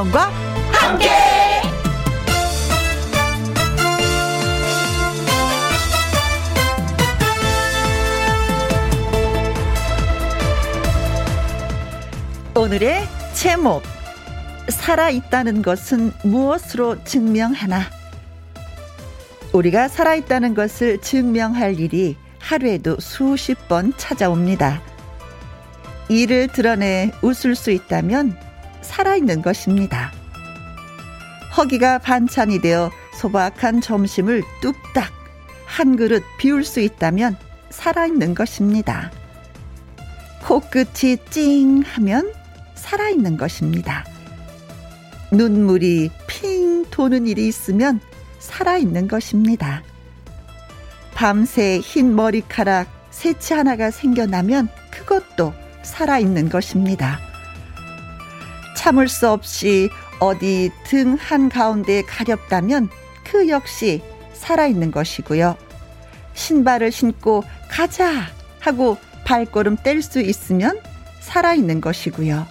김혜영과 함께. 오늘의 제목 살아있다는 것은 무엇으로 증명하나 우리가 살아있다는 것을 증명할 일이 하루에도 수십 번 찾아옵니다. 이를 드러내 웃을 수 있다면 살아있는 것입니다. 허기가 반찬이 되어 소박한 점심을 뚝딱 한 그릇 비울 수 있다면 살아있는 것입니다. 코끝이 찡 하면 살아있는 것입니다. 눈물이 핑 도는 일이 있으면 살아있는 것입니다. 밤새 흰 머리카락 새치 하나가 생겨나면 그것도 살아있는 것입니다. 참을 수 없이 어디 등 한가운데 가렵다면 그 역시 살아있는 것이고요. 신발을 신고 가자 하고 발걸음 뗄 수 있으면 살아있는 것이고요.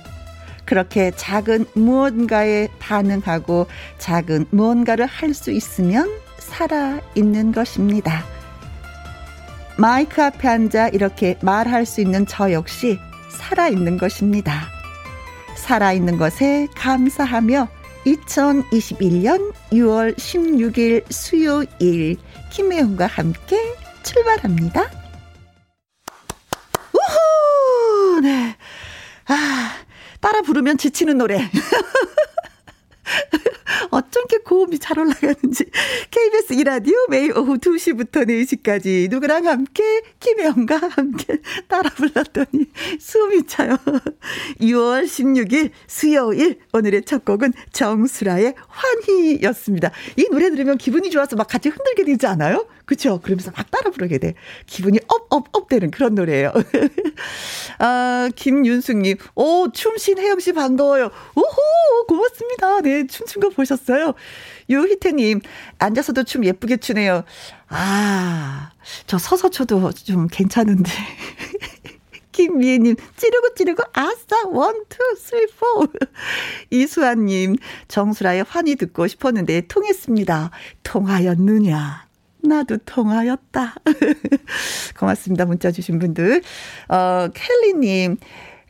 그렇게 작은 무언가에 반응하고 작은 무언가를 할 수 있으면 살아있는 것입니다. 마이크 앞에 앉아 이렇게 말할 수 있는 저 역시 살아있는 것입니다. 살아있는 것에 감사하며 2021년 6월 16일 수요일 김혜영과 함께 출발합니다. 우후! 네. 아, 따라 부르면 지치는 노래. 어쩜 이렇게 고음이 잘 올라가는지. KBS 이라디오 매일 오후 2시부터 4시까지 누구랑 함께 김혜영과 함께 따라 불렀더니 숨이 차요. 6월 16일 수요일 오늘의 첫 곡은 정수라의 환희였습니다. 이 노래 들으면 기분이 좋아서 막 같이 흔들게 되지 않아요? 그쵸? 그러면서 막 따라 부르게 돼. 기분이 up, up, up 되는 그런 노래예요. 아, 김윤숙님. 오, 춤신 혜영씨 반가워요. 오호, 고맙습니다. 네, 춤춘 거 보셨어요? 유희태님, 앉아서도 춤 예쁘게 추네요. 아, 저 서서 춰도 좀 괜찮은데. 김미애님, 찌르고 찌르고, 아싸, one, two, three, four. 이수아님, 정수라의 환희 듣고 싶었는데 통했습니다. 통하였느냐. 나도 통하였다. 고맙습니다. 문자 주신 분들. 어, 켈리님.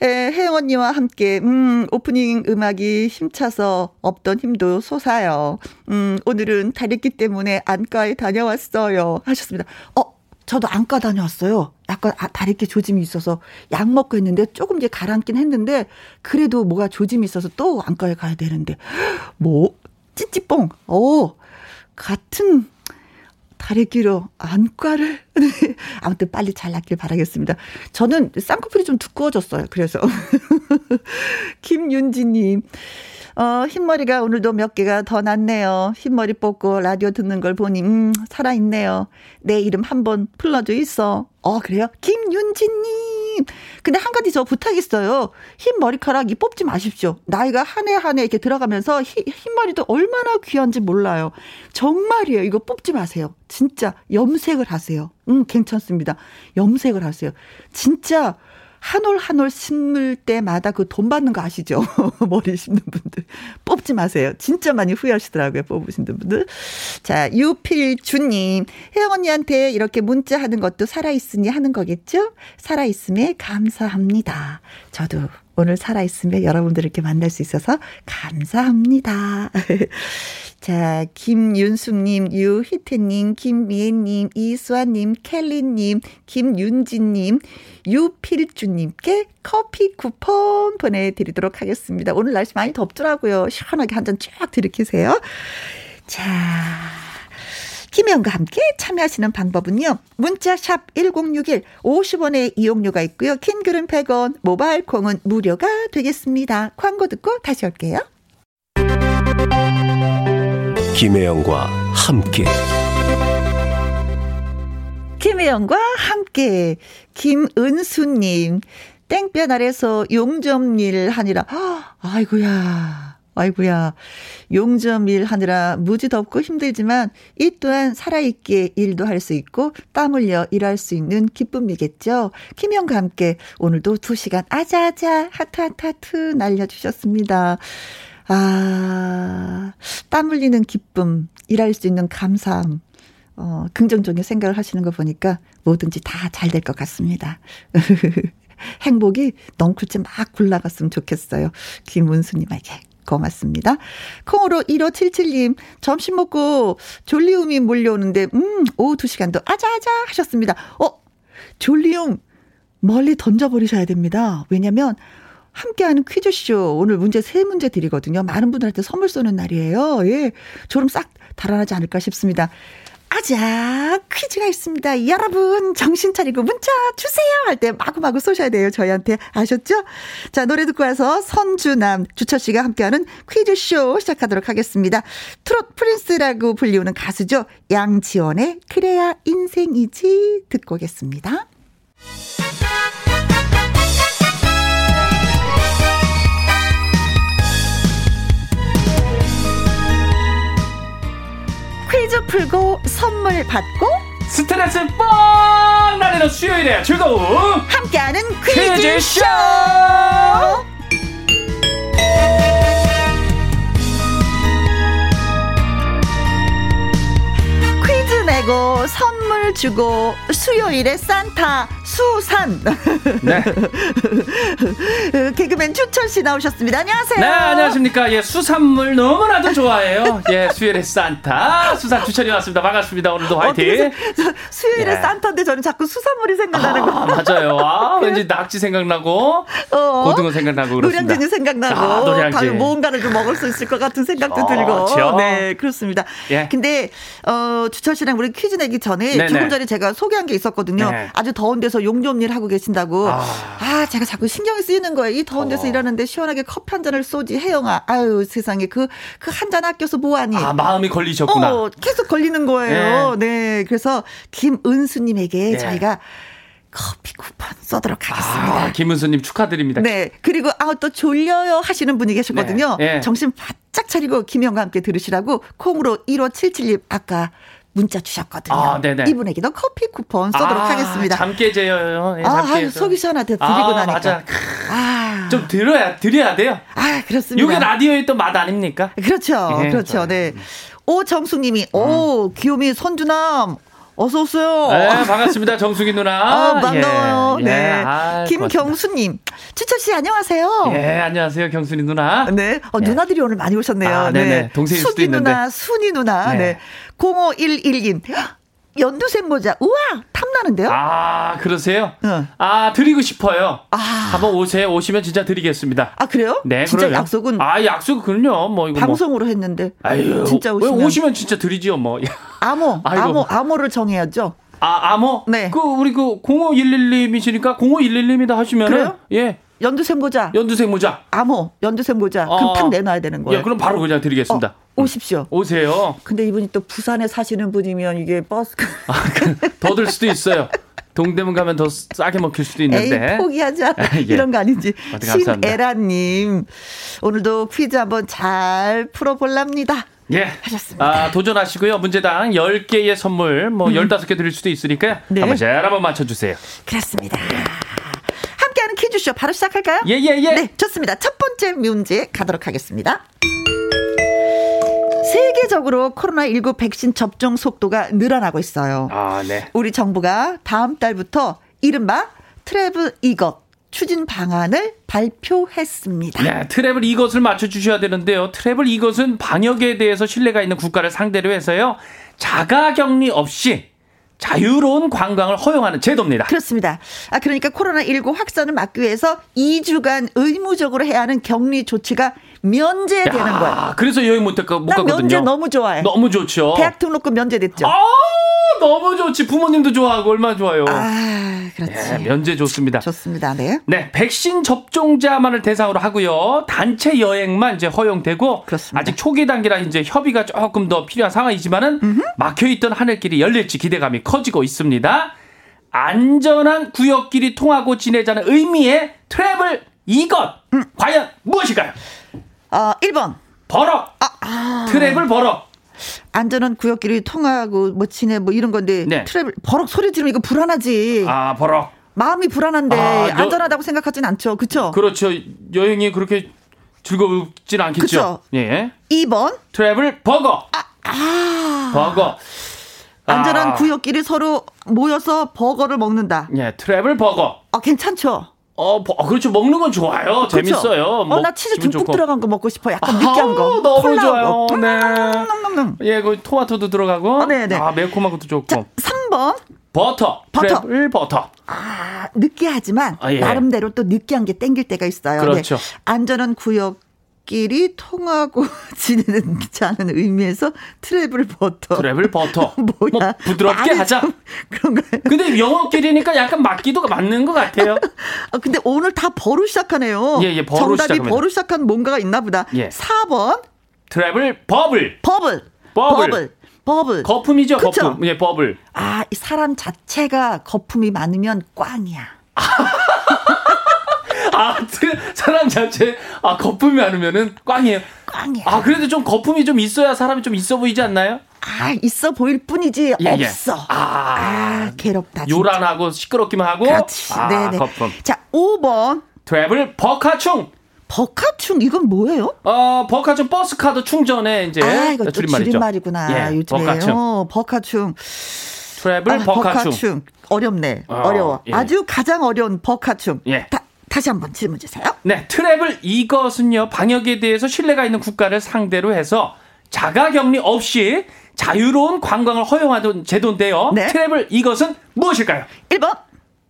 에, 혜영 언니와 함께, 음, 오프닝 음악이 힘차서 없던 힘도 솟아요. 음, 오늘은 다리기 때문에 안과에 다녀왔어요. 하셨습니다. 어, 저도 안과 다녀왔어요. 약간 아, 다리끼 조짐이 있어서 약 먹고 했는데 조금 이제 가라앉긴 했는데 그래도 뭐가 조짐이 있어서 또 안과에 가야 되는데 뭐 찌찌뽕. 어 같은 다리끼로 안과를 아무튼 빨리 잘 낫길 바라겠습니다. 저는 쌍꺼풀이 좀 두꺼워졌어요. 그래서 김윤지님 어, 흰머리가 오늘도 몇 개가 더 났네요. 흰머리 뽑고 라디오 듣는 걸 보니, 음, 살아있네요. 내 이름 한번 불러줘 있어. 어, 그래요? 김윤지님. 근데 한 가지 저 부탁 있어요. 흰 머리카락 이 뽑지 마십시오. 나이가 한 해 한 해 이렇게 들어가면서 흰, 흰 머리도 얼마나 귀한지 몰라요. 정말이에요. 이거 뽑지 마세요. 진짜 염색을 하세요. 음, 괜찮습니다. 염색을 하세요. 진짜 한 올 한 올 심을 때마다 그 돈 받는 거 아시죠? 머리 심는 분들. 뽑지 마세요. 진짜 많이 후회하시더라고요. 뽑으신 분들. 자, 유필주님. 혜영 언니한테 이렇게 문자 하는 것도 살아있으니 하는 거겠죠? 살아있음에 감사합니다. 저도 오늘 살아있으면 여러분들 이렇게 만날 수 있어서 감사합니다. 자, 김윤숙님, 유희태님, 김미애님, 이수아님, 켈리님, 김윤지님, 유필주님께 커피 쿠폰 보내드리도록 하겠습니다. 오늘 날씨 많이 덥더라고요. 시원하게 한 잔 쫙 들이키세요. 자. 김혜영과 함께 참여하시는 방법은요. 문자 샵 1061, 50원의 이용료가 있고요. 킹글은 100원, 모바일 콩은 무료가 되겠습니다. 광고 듣고 다시 올게요. 김혜영과 함께 김혜영과 함께 김은수님 땡볕 아래서 용접일 하니라 아이고야 아이고야 용접 일 하느라 무지 덥고 힘들지만 이 또한 살아있게 일도 할 수 있고 땀 흘려 일할 수 있는 기쁨이겠죠. 김영과 함께 오늘도 두 시간 아자아자 하트 하트 하트 날려주셨습니다. 아, 땀 흘리는 기쁨, 일할 수 있는 감사함, 어, 긍정적인 생각을 하시는 거 보니까 뭐든지 다 잘 될 것 같습니다. 행복이 넝쿨째 막 굴러갔으면 좋겠어요. 김은수님에게. 고맙습니다. 콩으로 1577님, 점심 먹고 졸리움이 몰려오는데, 음, 오후 2시간도 아자아자 하셨습니다. 어, 졸리움 멀리 던져버리셔야 됩니다. 왜냐면, 함께하는 퀴즈쇼 오늘 문제 세 문제 드리거든요. 많은 분들한테 선물 쏘는 날이에요. 예. 졸음 싹 달아나지 않을까 싶습니다. 아자 퀴즈가 있습니다. 여러분 정신 차리고 문자 주세요 할 때 마구마구 쏘셔야 돼요. 저희한테 아셨죠? 자 노래 듣고 와서 선주남 주철 씨가 함께하는 퀴즈 쇼 시작하도록 하겠습니다. 트롯 프린스라고 불리우는 가수죠. 양지원의 그래야 인생이지 듣고 오겠습니다. 풀고 선물 받고 스트레스 뻥 날리는 수요일에 즐거움! 함께하는 퀴즈쇼! 퀴즈 내고 선물 주고 수요일에 산타 수산. 네. 개그맨 추철 씨 나오셨습니다. 안녕하세요. 네, 안녕하십니까. 예, 수산물 너무나도 좋아해요. 예, 수요일에 산타 수산 추철이 왔습니다. 반갑습니다. 오늘도 화이팅. 수요일에 예. 산타인데 저는 자꾸 수산물이 생각나는 아, 거. 맞아요. 아, 왠지 낙지 생각나고 어? 고등어 생각나고 그렇습니다. 노량진이 생각나고 아, 노량진. 뭔가를 좀 먹을 수 있을 것 같은 생각도 어, 들고. 그렇죠. 네, 그렇습니다. 예. 근데 어, 추철 씨랑 우리 퀴즈 내기 전에 네네. 조금 전에 제가 소개한 게 있었거든요. 네. 아주 더운 데서 용접일 하고 계신다고. 아. 아. 제가 자꾸 신경이 쓰이는 거예요. 이 더운 데서 어. 일하는데 시원하게 커피 한 잔을 쏘지. 혜영아, 아유, 세상에. 그, 그 한 잔 아껴서 뭐하니? 아, 마음이 걸리셨구나. 어, 계속 걸리는 거예요. 네. 네. 그래서 김은수님에게 네. 저희가 커피 쿠폰 쏘도록 하겠습니다. 아, 김은수님 축하드립니다. 네. 그리고 아, 또 졸려요 하시는 분이 계셨거든요. 네. 네. 정신 바짝 차리고 김영과 함께 들으시라고 콩으로 1577님 아까 문자 주셨거든요. 아. 이분에게도 커피 쿠폰 쏘도록 아, 하겠습니다. 잠 깨져요. 예, 잠 아, 속이 시원한테 드리고 아, 나니까. 맞아. 아. 좀 들어야, 드려야 돼요. 아, 그렇습니다. 이게 라디오의 또 맛 아닙니까? 그렇죠. 예, 그렇죠. 네. 오정숙 님이, 오, 음. 귀요미 손주남, 어서 오세요. 네, 반갑습니다. 정수기 누나. 아, 반가워요. 예, 네. 예, 아, 김경수님. 추철 씨, 안녕하세요. 예, 안녕하세요. 경순이 누나. 네. 어, 예. 누나들이 오늘 많이 오셨네요. 아, 네. 동생일 수도 있는데. 누나, 순이 누나. 네. 네. 0511님. 연두색 모자. 우와! 탐나는데요? 아, 그러세요? 응. 아, 드리고 싶어요. 아. 한번 오세요. 오시면 진짜 드리겠습니다. 아, 그래요? 네, 진짜 그러면. 약속은? 아, 약속은요. 뭐, 이거 뭐. 방송으로 뭐. 했는데. 아유, 진짜 오시면. 오시면 진짜 드리지요, 뭐. 암호, 암호, 암호를 정해야죠. 아, 암호? 네. 그, 우리 그 0511님이시니까 0511님이다 하시면. 그래요? 예. 연두색 모자. 연두색 모자. 암호, 연두색 모자. 그럼 어. 탁 내놔야 되는 거예요. 예, 그럼 바로 그냥 드리겠습니다. 어. 오십시오. 오세요. 근데 이분이 또 부산에 사시는 분이면 이게 버스 아, 그, 더들 수도 있어요. 동대문 가면 더 싸게 먹힐 수도 있는데. 에이, 포기하자. 예. 이런 거 아닌지. 신에라님. 오늘도 퀴즈 한번 잘 풀어볼랍니다. 예. 하셨습니다. 아, 도전하시고요. 문제당 10개의 선물, 뭐, 음. 15개 드릴 수도 있으니까요. 네. 한번 잘 한번 맞춰주세요. 그렇습니다. 함께하는 퀴즈 쇼 바로 시작할까요? 예, 예, 예. 네, 좋습니다. 첫 번째 문제 가도록 하겠습니다. 세계적으로 코로나19 백신 접종 속도가 늘어나고 있어요. 아, 네. 우리 정부가 다음 달부터 이른바 travel 이것 추진 방안을 발표했습니다. 네, travel 이것을 맞춰주셔야 되는데요. travel 이것은 방역에 대해서 신뢰가 있는 국가를 상대로 해서요. 자가 격리 없이 자유로운 관광을 허용하는 제도입니다. 그렇습니다. 아, 그러니까 코로나 19 확산을 막기 위해서 2주간 의무적으로 해야 하는 격리 조치가 면제되는 야, 거야. 그래서 여행 못, 가, 못 가거든요. 면제 너무 좋아해. 너무 좋죠. 대학 등록금 면제됐죠. 아, 너무 좋지. 부모님도 좋아하고 얼마나 좋아요. 아, 그렇지. 네, 면제 좋습니다. 좋습니다. 네. 네, 백신 접종자만을 대상으로 하고요. 단체 여행만 이제 허용되고 그렇습니다. 아직 초기 단계라 이제 협의가 조금 더 필요한 상황이지만은 막혀 있던 하늘길이 열릴지 기대감이 커지고 있습니다. 안전한 구역끼리 통하고 지내자는 의미의 트래블 이것 음. 과연 무엇일까요? 어, 1번. 버럭. 아, 아. travel 버럭. 안전한 구역끼리 통하고 뭐 지내 뭐 이런 건데 네. travel 버럭 소리 지르면 이거 불안하지. 아, 버럭. 마음이 불안한데 아, 안전하다고 생각하진 않죠. 그렇죠? 그렇죠. 여행이 그렇게 즐겁진 않겠죠. 그쵸? 예. 2번 travel 버거. 아, 아. 버거. 안전한 아. 구역끼리 서로 모여서 버거를 먹는다. 예, travel 버거. 아, 괜찮죠? 어, 버, 아, 그렇죠. 먹는 건 좋아요. 그렇죠? 재밌어요. 어, 나 치즈 듬뿍 좋고. 들어간 거 먹고 싶어. 약간 느끼한 거. 너무 콜라하고. 좋아요. 네. 예, 그 토마토도 들어가고. 아, 네, 네. 아, 매콤한 것도 좋고. 자, 3번. 버터. 버터. travel 버터. 아, 느끼하지만 아, 예. 나름대로 또 느끼한 게 땡길 때가 있어요. 그렇죠. 네. 안전한 구역 끼리 통하고 지내자는 의미에서 travel 버터. travel 버터. 뭐야? 뭐 부드럽게 하자. 그런가요? 근데 영어끼리니까 약간 맞기도 맞는 것 같아요. 아, 근데 오늘 다 버로 시작하네요. 예, 예, 버로 정답이 시작합니다. 버로 시작한 뭔가가 있나 보다. 예. 4번. travel bubble. bubble. bubble. bubble. bubble. 거품이죠, 그쵸? 거품. 예, 버블. 아, 이 사람 자체가 거품이 많으면 꽝이야. 아, 사람 자체, 아, 거품이 많으면은 꽝이에요. 꽝이야. 아, 그래도 좀 거품이 좀 있어야 사람이 좀 있어 보이지 않나요? 아, 있어 보일 뿐이지, 예, 예. 없어. 예. 아, 아, 괴롭다. 진짜. 요란하고 시끄럽기만 하고. 그렇지. 아, 네네. 거품. 자, 5번. travel 버카충. 버카충 이건 뭐예요? 어 버카충 버스 카드 충전에 이제 아 이거 줄임말이죠. 줄임말이구나. 예, 요즘에 버카충. 어, 버카충. travel 아, 버카충. 버카충. 어렵네. 어, 려워 예. 아주 가장 어려운 버카충. 예. 다, 다시 한번 질문 주세요. 네, travel 이것은요 방역에 대해서 신뢰가 있는 국가를 상대로 해서 자가격리 없이 자유로운 관광을 허용하던 제도인데요. 네. travel 이것은 무엇일까요? 1번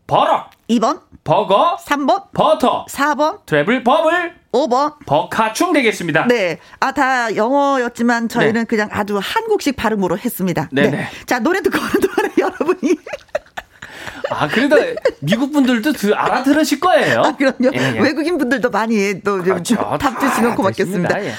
버럭 2번 버거 3번 버터 4번 트래블 버블 5번 버카충 되겠습니다. 네. 아, 다 영어였지만 저희는 네. 그냥 아주 한국식 발음으로 했습니다. 네네. 네. 자, 노래 듣고 오는 동안에 여러분이 아, 그래도 미국 분들도 알아들으실 거예요. 아, 그럼요. 예, 예. 외국인 분들도 많이 또 그렇죠. 답 주시면 고맙겠습니다. 예.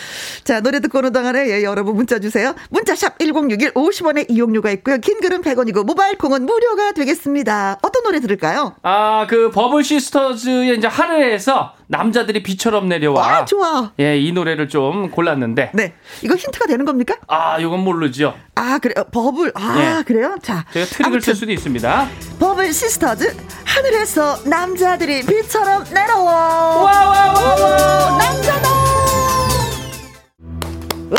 자, 노래 듣고 오는 동안에 예, 여러분 문자 주세요. 문자샵 1061 50원의 이용료가 있고요. 긴 글은 100원이고 모바일 콩은 무료가 되겠습니다. 어떤 노래 들을까요? 아, 그 버블 시스터즈의 이제 하늘에서 남자들이 비처럼 내려와. 아, 좋아. 예, 이 노래를 좀 골랐는데. 네. 이거 힌트가 되는 겁니까? 아, 이건 모르죠. 아, 그래요. 버블. 아, 예. 그래요? 자. 제가 트릭을 쓸 수도 있습니다. 버블 시스터즈. 하늘에서 남자들이 비처럼 내려와. 와, 와, 와, 와. 남자다.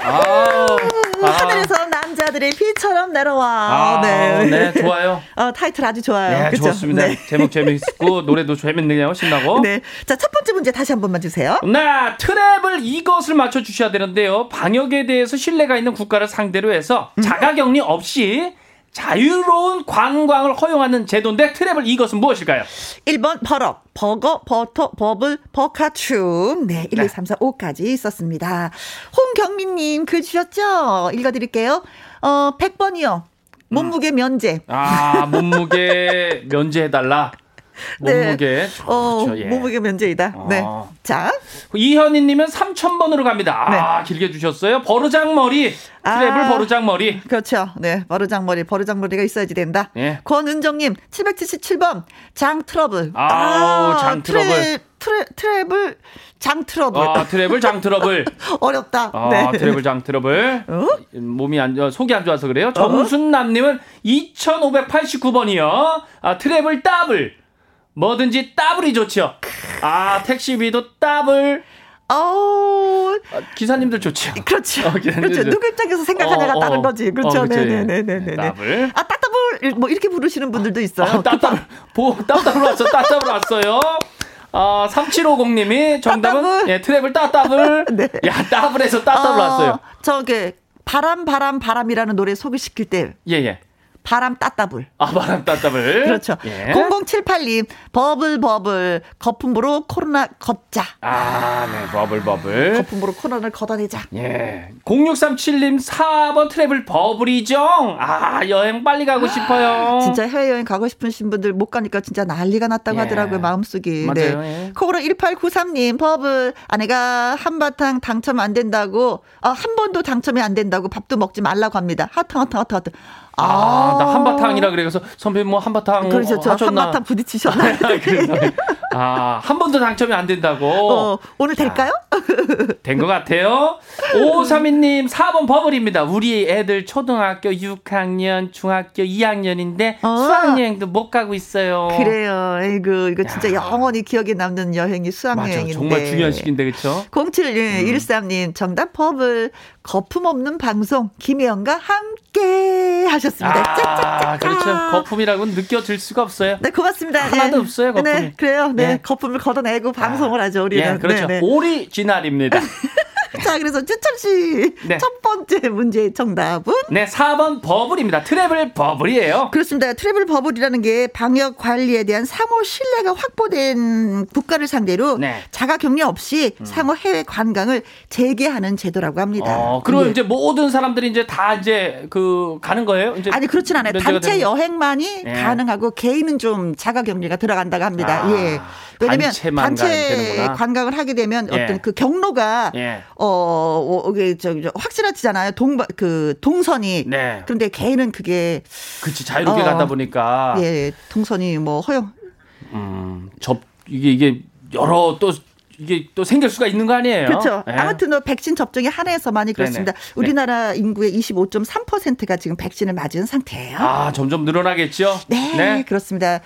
아, 하늘에서 남자들이 비처럼 내려와. 아, 네. 네, 좋아요. 어, 타이틀 아주 좋아요. 네? 좋습니다. 네. 제목 재밌고 노래도 재밌네요. 신나고. 네. 자, 첫 번째 문제 다시 한 번만 주세요. 네, 트랩을 이것을 맞춰 주셔야 되는데요. 방역에 대해서 신뢰가 있는 국가를 상대로 해서 음. 자가 격리 없이 자유로운 관광을 허용하는 제도인데 트랩을 이것은 무엇일까요? 1번 버럭, 버거, 버터, 버블, 버카춤. 네, 1, 2, 3, 4, 5까지 있었습니다. 홍경민님 글 주셨죠? 읽어드릴게요. 어, 100번이요. 몸무게 면제. 아, 몸무게 면제해달라. 네. 몸무게. 네. 어, 그렇죠. 예. 몸무게 면제이다. 어. 네. 자. 이현희 님은 3,000번으로 갑니다. 아, 네. 길게 주셨어요. 버르장머리. travel 아, 버르장머리. 그렇죠. 네. 버르장머리. 버르장머리가 있어야지 된다. 예. 권은정 님, 777번. 장 트러블. 아, 아장 트러블. 트래, 트래, travel. 장 트러블. 아, travel 장 트러블. 어렵다. 아, 네. 트래블 장 트러블. 어? 몸이 안, 속이 안 좋아서 그래요. 정순남님은 2589번이요. 아, travel 더블. 뭐든지 따블이 좋죠. 아, 택시비도 따블. 어 아, 기사님들 좋죠. 그렇죠. 어, 그렇죠. 누구 입장에서 생각하냐가 어, 어, 다른 거지. 그렇죠. 어, 네네네네네. 따블. 아, 따따블 뭐 이렇게 부르시는 분들도 있어요. 아, 따따블. 보, 따따블 왔어. 따따블 왔어요. 아, 3750님이 정답은 따따블. 예, travel 따따블. 네. 야, 따블에서 따따블 어, 왔어요. 저게 바람 바람 바람이라는 노래 소개시킬 때 예, 예. 바람 따따블. 아, 바람 따따블. 그렇죠. 예. 0078님, bubble, bubble. 거품으로 코로나 걷자. 아, 네, bubble, bubble. 거품으로 코로나를 걷어내자. 예. 0637님, 4번 travel bubble이죠? 아, 여행 빨리 가고 싶어요. 진짜 해외여행 가고 싶으신 분들 못 가니까 진짜 난리가 났다고 예. 하더라고요, 마음속이. 맞아요. 네. 예. 코로 1893님, 버블. 아내가 한바탕 당첨 안 된다고, 아, 한 번도 당첨이 안 된다고 밥도 먹지 말라고 합니다. 하트, 하트, 하트, 하트. 아, 아, 나 한바탕이라 그래서 선배님 뭐 한바탕 그렇죠. 저 하셨나? 한바탕 부딪히셨나요? 아, 한 번도 당첨이 안 된다고. 어, 오늘 될까요? 된 것 같아요. 5532님 4번 버블입니다. 우리 애들 초등학교 6학년, 중학교 2학년인데 어. 수학여행도 못 가고 있어요. 그래요. 아이고 이거 진짜 야. 영원히 기억에 남는 여행이 수학여행인데. 정말 중요한 시기인데 그렇죠? 0713님 음. 정답 버블 거품 없는 방송 김혜영과 함께 하셨습니다. 아, 짝짝짝. 그렇죠. 거품이라고는 느껴질 수가 없어요. 네, 고맙습니다. 하나도 네. 없어요, 거품이. 네, 그래요. 네, 네. 거품을 걷어내고 방송을 아, 하죠, 우리는. 예, 그렇죠. 네, 네. 오리지널입니다. 자, 그래서 추천 씨. 네. 첫 번째 문제 정답은? 네, 4번 bubble입니다. travel bubble이에요. 그렇습니다. travel bubble이라는 게 방역 관리에 대한 상호 신뢰가 확보된 국가를 상대로 네. 자가 격리 없이 음. 상호 해외 관광을 재개하는 제도라고 합니다. 어, 그럼 예. 이제 모든 사람들이 이제 다 이제 그 가는 거예요? 이제 아니, 그렇진 않아요. 단체 여행만이 네. 가능하고 개인은 좀 자가 격리가 들어간다고 합니다. 아, 예. 왜냐면 단체 관광을 하게 되면 예. 어떤 그 경로가 예. 어, 이게 저기 확실하지잖아요. 동, 그, 동선이. 네. 그런데 개인은 그게. 그치, 자유롭게 어, 가다 보니까. 예, 동선이 뭐 허용. 음, 접, 이게, 이게 여러 또 이게 또 생길 수가 있는 거 아니에요? 그렇죠. 네. 아무튼 뭐 백신 접종이 한해서 많이 그렇습니다. 네네. 우리나라 네. 인구의 25.3%가 지금 백신을 맞은 상태예요. 아, 점점 늘어나겠죠? 네, 네. 그렇습니다.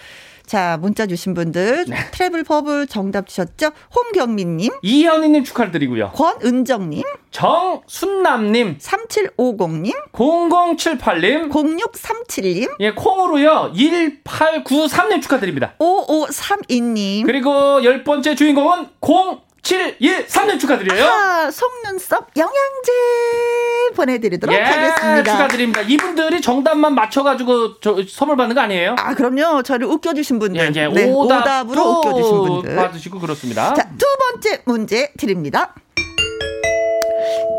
자, 문자 주신 분들 네. 트래블 버블 정답 주셨죠? 홍경민 님, 이현희 님 축하드리고요. 권은정 님, 정순남 님, 3750 님, 0078 님, 0637 님, 예, 콩으로요 1893 님 축하드립니다. 5532 님, 그리고 열 번째 주인공은 0 7, 1, 3년 축하드려요. 아, 속눈썹 영양제 보내드리도록 예, 하겠습니다. 축하드립니다. 이분들이 정답만 맞춰가지고 저, 선물 받는 거 아니에요? 아, 그럼요. 저를 웃겨주신 분들. 예, 예. 네, 오답, 으로 웃겨주신 분들. 받으시고 그렇습니다. 자, 두 번째 문제 드립니다.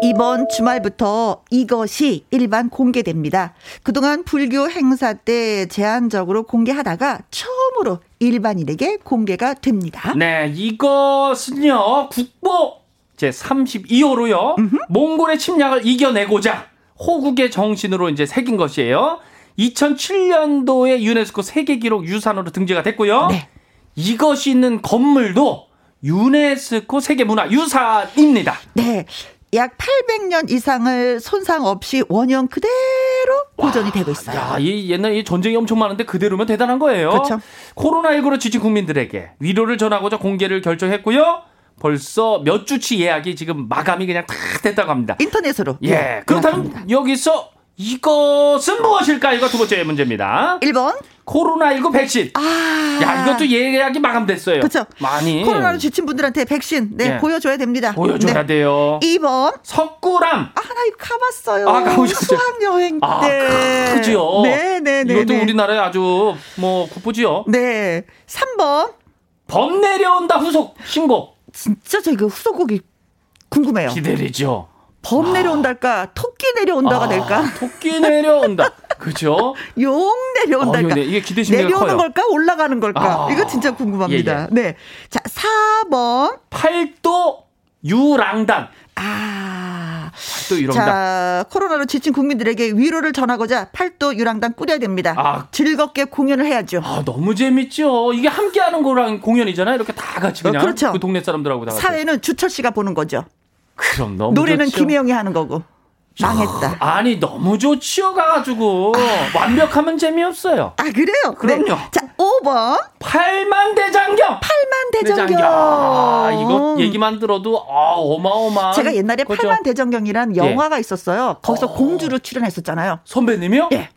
이번 주말부터 이것이 일반 공개됩니다. 그동안 불교 행사 때 제한적으로 공개하다가 처음 으로 일반인에게 공개가 됩니다. 네, 이것은요, 국보 제 32호로요, 음흠. 몽골의 침략을 이겨내고자 호국의 정신으로 이제 새긴 것이에요. 2007년도에 유네스코 세계기록 유산으로 등재가 됐고요. 네. 이것이 있는 건물도 유네스코 세계문화유산입니다. 네. 약 800년 이상을 손상 없이 원형 그대로 보존이 와, 되고 있어요. 야, 이 옛날 이 전쟁이 엄청 많은데 그대로면 대단한 거예요. 그렇죠. 코로나19로 지친 국민들에게 위로를 전하고자 공개를 결정했고요. 벌써 몇 주치 예약이 지금 마감이 그냥 다 됐다고 합니다. 인터넷으로. 예. 네, 그렇다면 예약합니다. 여기서 이것은 무엇일까? 이거 두 번째 문제입니다. 1번. 코로나19 백신. 아. 야, 이것도 예약이 마감됐어요. 그렇죠. 많이. 코로나로 지친 분들한테 백신, 네, 네. 보여줘야 됩니다. 보여줘야 네. 돼요. 2번. 석구람. 아, 나 이거 가봤어요. 아, 가보셨죠? 수학여행 때. 아, 그죠. 네, 네, 네. 이것도 네. 우리나라에 아주 뭐 국보지요. 네. 3번. 범 내려온다 후속 신곡. 진짜 저 이거 후속곡이 궁금해요. 기대되죠. 범 내려온달까? 토끼 내려온다가 아, 될까? 토끼 내려온다. 그죠? 용? 아, 네. 이게 기대심이 내려오는 커요. 걸까? 올라가는 걸까? 아, 이거 진짜 궁금합니다. 예, 예. 네. 자, 4번. 팔도 유랑단. 아. 팔도 유랑단. 자, 코로나로 지친 국민들에게 위로를 전하고자 팔도 유랑단 꾸려야 됩니다. 아. 즐겁게 공연을 해야죠. 아, 너무 재밌죠. 이게 함께 하는 거랑 공연이잖아요. 이렇게 다 같이 그냥. 어, 그렇죠. 그 동네 사람들하고 다 같이. 사회는 주철 씨가 보는 거죠. 그럼 너무 노래는 좋죠. 김혜영이 하는 거고. 망했다. 아니 너무 좋지요 가가지고 아. 완벽하면 재미없어요. 아 그래요? 그럼요. 네. 자 5번 팔만 대장경. 팔만 대장경. 아, 이거 얘기만 들어도 아, 어마어마한. 제가 옛날에 그죠? 팔만 대장경이란 예. 영화가 예. 있었어요. 거기서 어. 공주로 출연했었잖아요. 선배님이요? 예.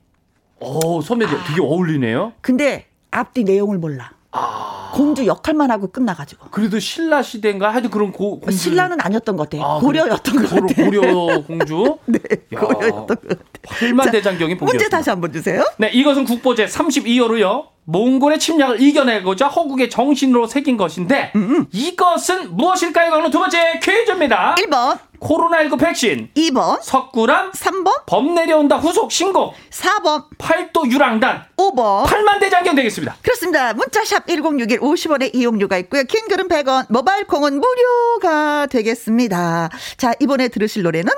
오 선배님 아. 되게 어울리네요. 근데 앞뒤 내용을 몰라. 아. 공주 역할만 하고 끝나가지고. 그래도 신라 시대인가? 하여튼 그런 고, 공주. 신라는 아니었던 것 같아. 아, 고려였던 것 같아. 고려 공주? 네. 야, 고려였던 것 같아. 팔만 대장경이 복이었습니다. 문제 다시 한번 주세요. 네, 이것은 국보제 32호로요. 몽골의 침략을 이겨내고자 허국의 정신으로 새긴 것인데 음음. 이것은 무엇일까요? 그럼 두 번째 퀴즈입니다. 1번 코로나19 백신 2번 석구람 3번 범 내려온다 후속 신고 4번 팔도 유랑단 5번 팔만대장경 되겠습니다. 그렇습니다. 문자샵 1061 50원의 이용료가 있고요. 킹글은 100원 모바일 콩은 무료가 되겠습니다. 자 이번에 들으실 노래는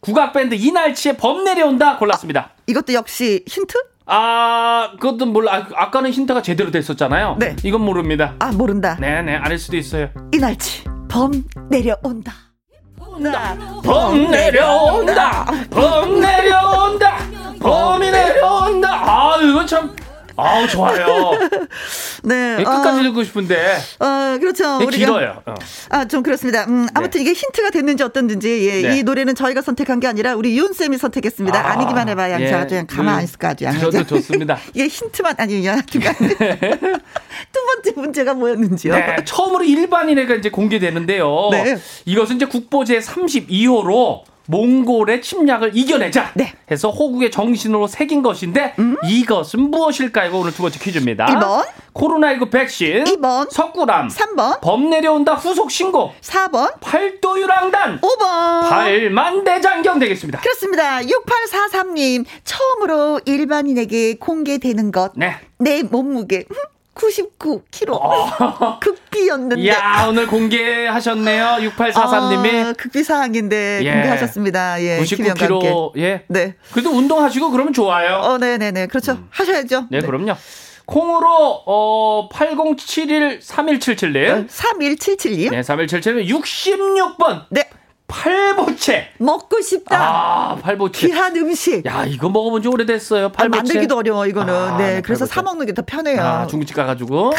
국악 밴드 이날치의 범 내려온다 골랐습니다. 아, 이것도 역시 힌트? 아, 그것도 몰라. 아, 까는 힌트가 제대로 됐었잖아요. 네. 이건 모릅니다. 아, 모른다. 네네, 아닐 수도 있어요. 이날치, 범 내려온다. 범 내려온다. 범 내려온다. 범이 내려온다. 아, 이거 참. 아우 좋아요. 네, 네 끝까지 어, 읽고 싶은데. 어 그렇죠. 우리가, 길어요. 어. 아좀 그렇습니다. 음, 아무튼 네. 이게 힌트가 됐는지 어떤지 예, 네. 이 노래는 저희가 선택한 게 아니라 우리 윤 쌤이 선택했습니다. 아, 니기만 해봐 양자 예, 그냥 가만 안 있을 거 아주 양자. 저도 좋습니다. 이게 힌트만 아니면 두 번째 문제가 뭐였는지요? 네, 처음으로 일반인에게 이제 공개되는데요. 네. 이것은 이제 국보제 32호로 몽골의 침략을 이겨내자 네. 해서 호국의 정신으로 새긴 것인데 음? 이것은 무엇일까요? 오늘 두 번째 퀴즈입니다. 1번 코로나19 백신 2번 석굴암 3번 범 내려온다 후속 신고 4번 팔도 유랑단 5번 팔만대장경 되겠습니다. 그렇습니다. 6843님 처음으로 일반인에게 공개되는 것. 네. 내 몸무게 99kg. 어. 극비였는데. 야, 오늘 공개하셨네요. 6843님이. 아, 극비 사항인데 예. 공개하셨습니다. 예. 99kg. 예. 네. 그래도 운동하시고 그러면 좋아요. 어, 네네네. 그렇죠. 음. 하셔야죠. 네, 네, 그럼요. 콩으로 어 80713177님. 3177님. 네, 3177님 66번. 네. 팔보채 먹고 싶다. 아, 팔보채. 귀한 음식. 야, 이거 먹어본 지 오래됐어요. 팔보채. 아, 만들기도 어려워 이거는. 아, 네, 네, 그래서. 사 먹는 게 더 편해요. 아, 중국집 가가지고.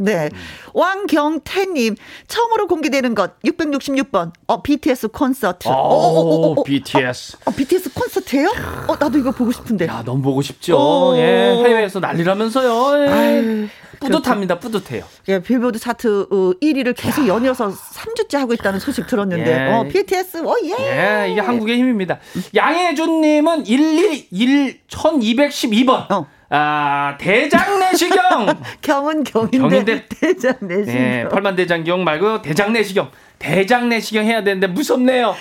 네, 음. 왕경태님 처음으로 공개되는 것 666번. 어, BTS 콘서트. 오, 오, 오, 오, BTS. 어, 어, BTS 콘서트예요? 어, 나도 이거 보고 싶은데. 야, 너무 보고 싶죠. 예, 해외에서 난리라면서요. 예. 뿌듯합니다. 뿌듯해요. 예, 빌보드 차트 1위를 어, 계속 연이어서 3주째 하고 있다는 소식 들었는데, 예. 어, BTS, 어, 예. 예, 이게 한국의 힘입니다. 양혜준 님은 111, 1212번. 어. 아, 대장내시경. 경은 경인데, 경인데 대장내시경. 네, 팔만대장경 말고 대장내시경. 대장내시경 해야 되는데 무섭네요.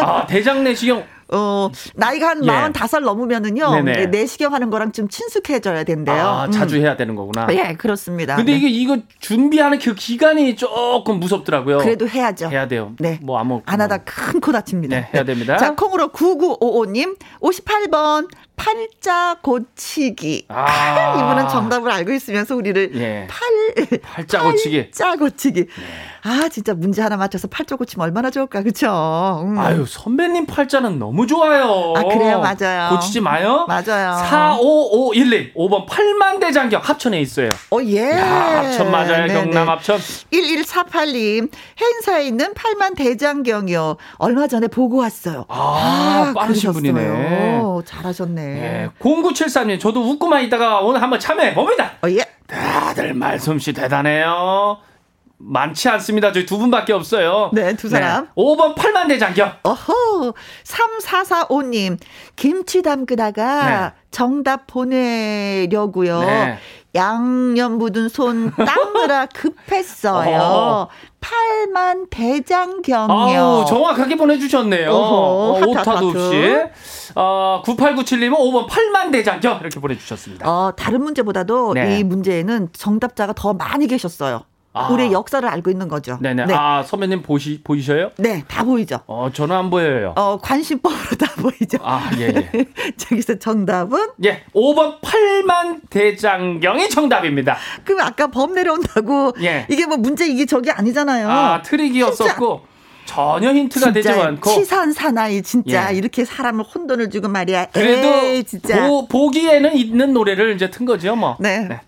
아, 대장내시경. 어, 나이가 한 예. 45살 넘으면은요, 네네. 내시경 하는 거랑 좀 친숙해져야 된대요. 아, 자주 음. 해야 되는 거구나. 예, 그렇습니다. 근데 네. 이게, 이거 준비하는 그 기간이 조금 무섭더라고요. 그래도 해야죠. 해야 돼요. 네. 뭐, 아무. 안 하다 큰 코 다칩니다. 네, 해야 됩니다. 자, 콩으로 9955님, 58번, 팔자 고치기. 아. 이분은 정답을 알고 있으면서 우리를 예. 팔 팔자 고치기. 팔자 고치기. 예. 아 진짜 문제 하나 맞춰서 팔자 고치면 얼마나 좋을까 그렇죠. 음. 아유 선배님 팔자는 너무 좋아요. 아 그래요 맞아요. 고치지 마요. 맞아요. 45511 5번 팔만대장경 합천에 있어요. 어 예. 야, 합천 맞아요 네네. 경남 합천. 1148님 행사에 있는 팔만대장경이요. 얼마 전에 보고 왔어요. 아, 아 빠르신 분이네. 잘하셨네. 네. 0973님, 저도 웃고만 있다가 오늘 한번 참여해 봅니다. 어, 예. 다들 말솜씨 대단해요. 많지 않습니다. 저희 두 분밖에 없어요. 네, 두 사람. 네. 5번 8만 대장경. 어허. 3445님, 김치 담그다가 네. 정답 보내려고요. 네. 양념 묻은 손 닦느라 급했어요. 팔만 대장경이요. 정확하게 보내주셨네요. 어 오타도 없이. 어, 9897님은 5번 팔만 대장경 이렇게 보내주셨습니다. 어, 다른 문제보다도 네. 이 문제에는 정답자가 더 많이 계셨어요. 아. 우리의 역사를 알고 있는 거죠. 네네. 네. 아, 선배님 보시, 보이셔요? 네, 다 보이죠. 어, 저는 안 보여요. 어, 관심법으로 다 보이죠. 아, 예, 예. 저기서 정답은? 예, 5번 8만 대장경이 정답입니다. 그럼 아까 범 내려온다고. 예. 이게 뭐 문제 이게 저게 아니잖아요. 아, 트릭이었었고. 전혀 힌트가 되지 않고 치산 사나이 진짜 예. 이렇게 사람을 혼돈을 주고 말이야. 그래도 에이, 진짜. 보, 보기에는 있는 노래를 이제 튼 거죠, 뭐. 네. 네.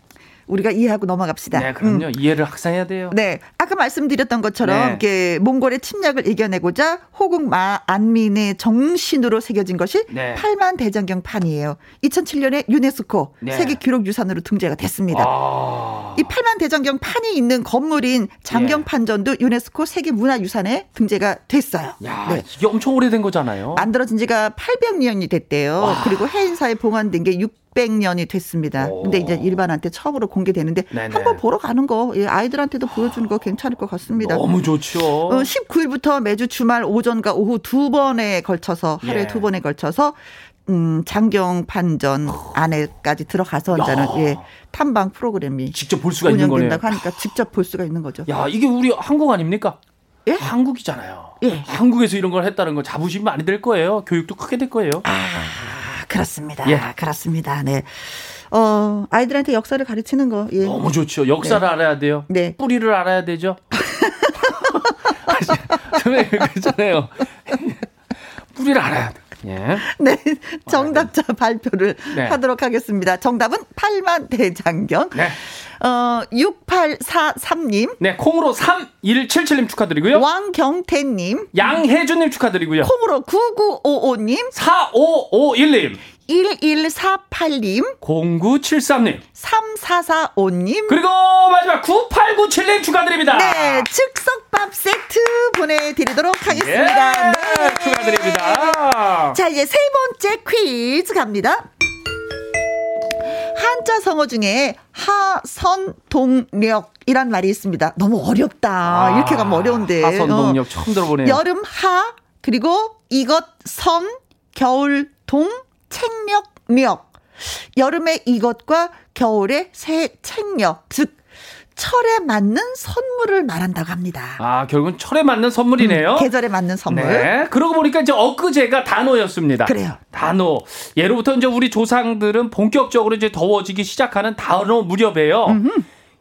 우리가 이해하고 넘어갑시다. 네, 그럼요. 음. 이해를 확산해야 돼요. 네. 아까 말씀드렸던 것처럼 네. 이게 몽골의 침략을 이겨내고자 호국 마 안민의 정신으로 새겨진 것이 네. 8만 대장경 판이에요. 2007년에 유네스코 네. 세계 기록 유산으로 등재가 됐습니다. 아. 이 8만 대장경 판이 있는 건물인 장경판전도 예. 유네스코 세계 문화유산에 등재가 됐어요. 야, 네. 이게 엄청 오래된 거잖아요. 만들어진 지가 800년이 됐대요. 와. 그리고 해인사에 봉헌된 게 6. 600년이 됐습니다. 오. 근데 이제 일반한테 처음으로 공개되는데 네네. 한번 보러 가는 거, 예, 아이들한테도 보여주는 거 괜찮을 것 같습니다. 너무 좋죠. 어, 19일부터 매주 주말 오전과 오후 두 번에 걸쳐서 하루에 예. 두 번에 걸쳐서 음, 장경 판전 안에까지 들어가서 이제는 예, 탐방 프로그램이 직접 볼 수가 있는 거네요. 하니까 직접 볼 수가 있는 거죠. 야, 이게 우리 한국 아닙니까? 예? 한국이잖아요. 예. 한국에서 이런 걸 했다는 거 자부심이 많이 될 거예요. 교육도 크게 될 거예요. 아, 그렇습니다. 예. 그렇습니다. 네. 어, 아이들한테 역사를 가르치는 거. 예. 너무 좋죠. 역사를 네. 알아야 돼요. 네. 뿌리를 알아야 되죠. 선생님, 그렇잖아요. 뿌리를 알아야 돼. 예. 네. 정답자 발표를 네. 하도록 하겠습니다. 정답은 8만 대장경. 네. 어, 6843님. 네, 콩으로 3177님 축하드리고요. 왕경태님. 양혜준님 축하드리고요. 콩으로 9955님. 4551님. 1148님. 0973님. 3445님. 그리고 마지막 9897님 축하드립니다. 네, 즉석 밥 세트 보내드리도록 하겠습니다. 예, 네. 축하드립니다. 자, 이제 세 번째 퀴즈 갑니다. 한자 성어 중에 하선동력 이란 말이 있습니다. 너무 어렵다. 아, 이렇게 가면 어려운데. 하선동력 어. 처음 들어보네요. 여름 하 그리고 이것 선 겨울 동 책력 력. 여름의 이것과 겨울의 새 책력. 즉 철에 맞는 선물을 말한다고 합니다. 아, 결국은 철에 맞는 선물이네요. 음, 계절에 맞는 선물. 네. 그러고 보니까 이제 엊그제가 단오였습니다. 그래요. 단오. 예로부터 이제 우리 조상들은 본격적으로 이제 더워지기 시작하는 단오 무렵에요. 음흠.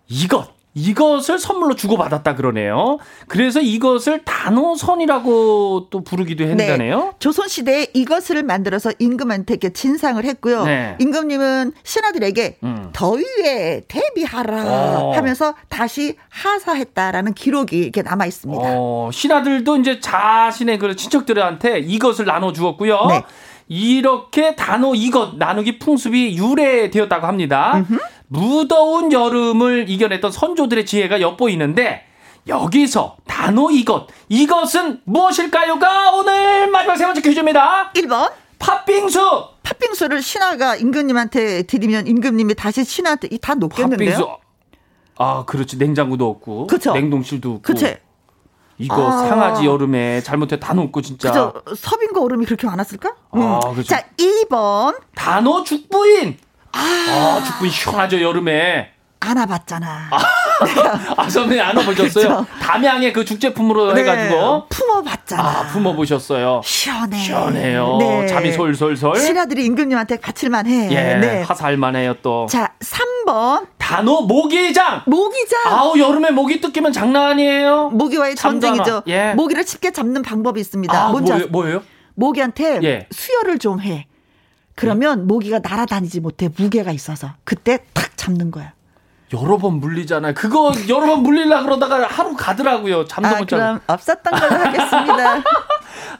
이것. 이것을 선물로 주고받았다 그러네요. 그래서 이것을 단오선이라고 또 부르기도 했다네요. 네. 조선시대에 이것을 만들어서 임금한테 이렇게 진상을 했고요. 네. 임금님은 신하들에게 음. 더위에 대비하라 어. 하면서 다시 하사했다라는 기록이 이렇게 남아 있습니다. 어, 신하들도 이제 자신의 그 친척들한테 이것을 나눠 주었고요. 네. 이렇게 단어 이것 나누기 풍습이 유래되었다고 합니다. 음흠. 무더운 여름을 이겨냈던 선조들의 지혜가 엿보이는데 여기서 단어 이것 이것은 무엇일까요가 오늘 마지막 세 번째 퀴즈입니다. 1번 팥빙수 팥빙수를 신하가 임금님한테 드리면 임금님이 다시 신하한테 다 녹겠는데요. 팥빙수. 아 그렇지 냉장고도 없고 그쵸? 냉동실도 없고 그치? 이거 아. 상하지 여름에 잘못해 다 녹고 진짜. 그죠. 섭인과 얼음이 그렇게 많았을까? 아, 음. 자, 2번. 단어 죽부인. 아, 아 죽부인 시원하죠, 여름에. 안아봤잖아. 아, 아 선배님 안아보셨어요? 그렇죠. 담양의 그 죽제품으로 네, 해가지고. 품어봤잖아. 아, 품어보셨어요. 시원해. 시원해요. 네. 잠이 솔솔솔. 신하들이 임금님한테 바칠만해. 예, 네. 하살만해요 또. 자, 3번. 단호 모기장. 모기장. 아우, 여름에 모기 뜯기면 장난 아니에요. 모기와의 전쟁이죠. 예. 모기를 쉽게 잡는 방법이 있습니다. 아, 뭔지 뭐예요? 뭐예요? 모기한테 예. 수혈을 좀 해. 그러면 예. 모기가 날아다니지 못해 무게가 있어서 그때 탁 잡는 거야. 여러 번 물리잖아요. 그거 여러 번 물리려 그러다가 하루 가더라고요. 잠도 아, 못 자고. 그럼 없었던 걸로 하겠습니다.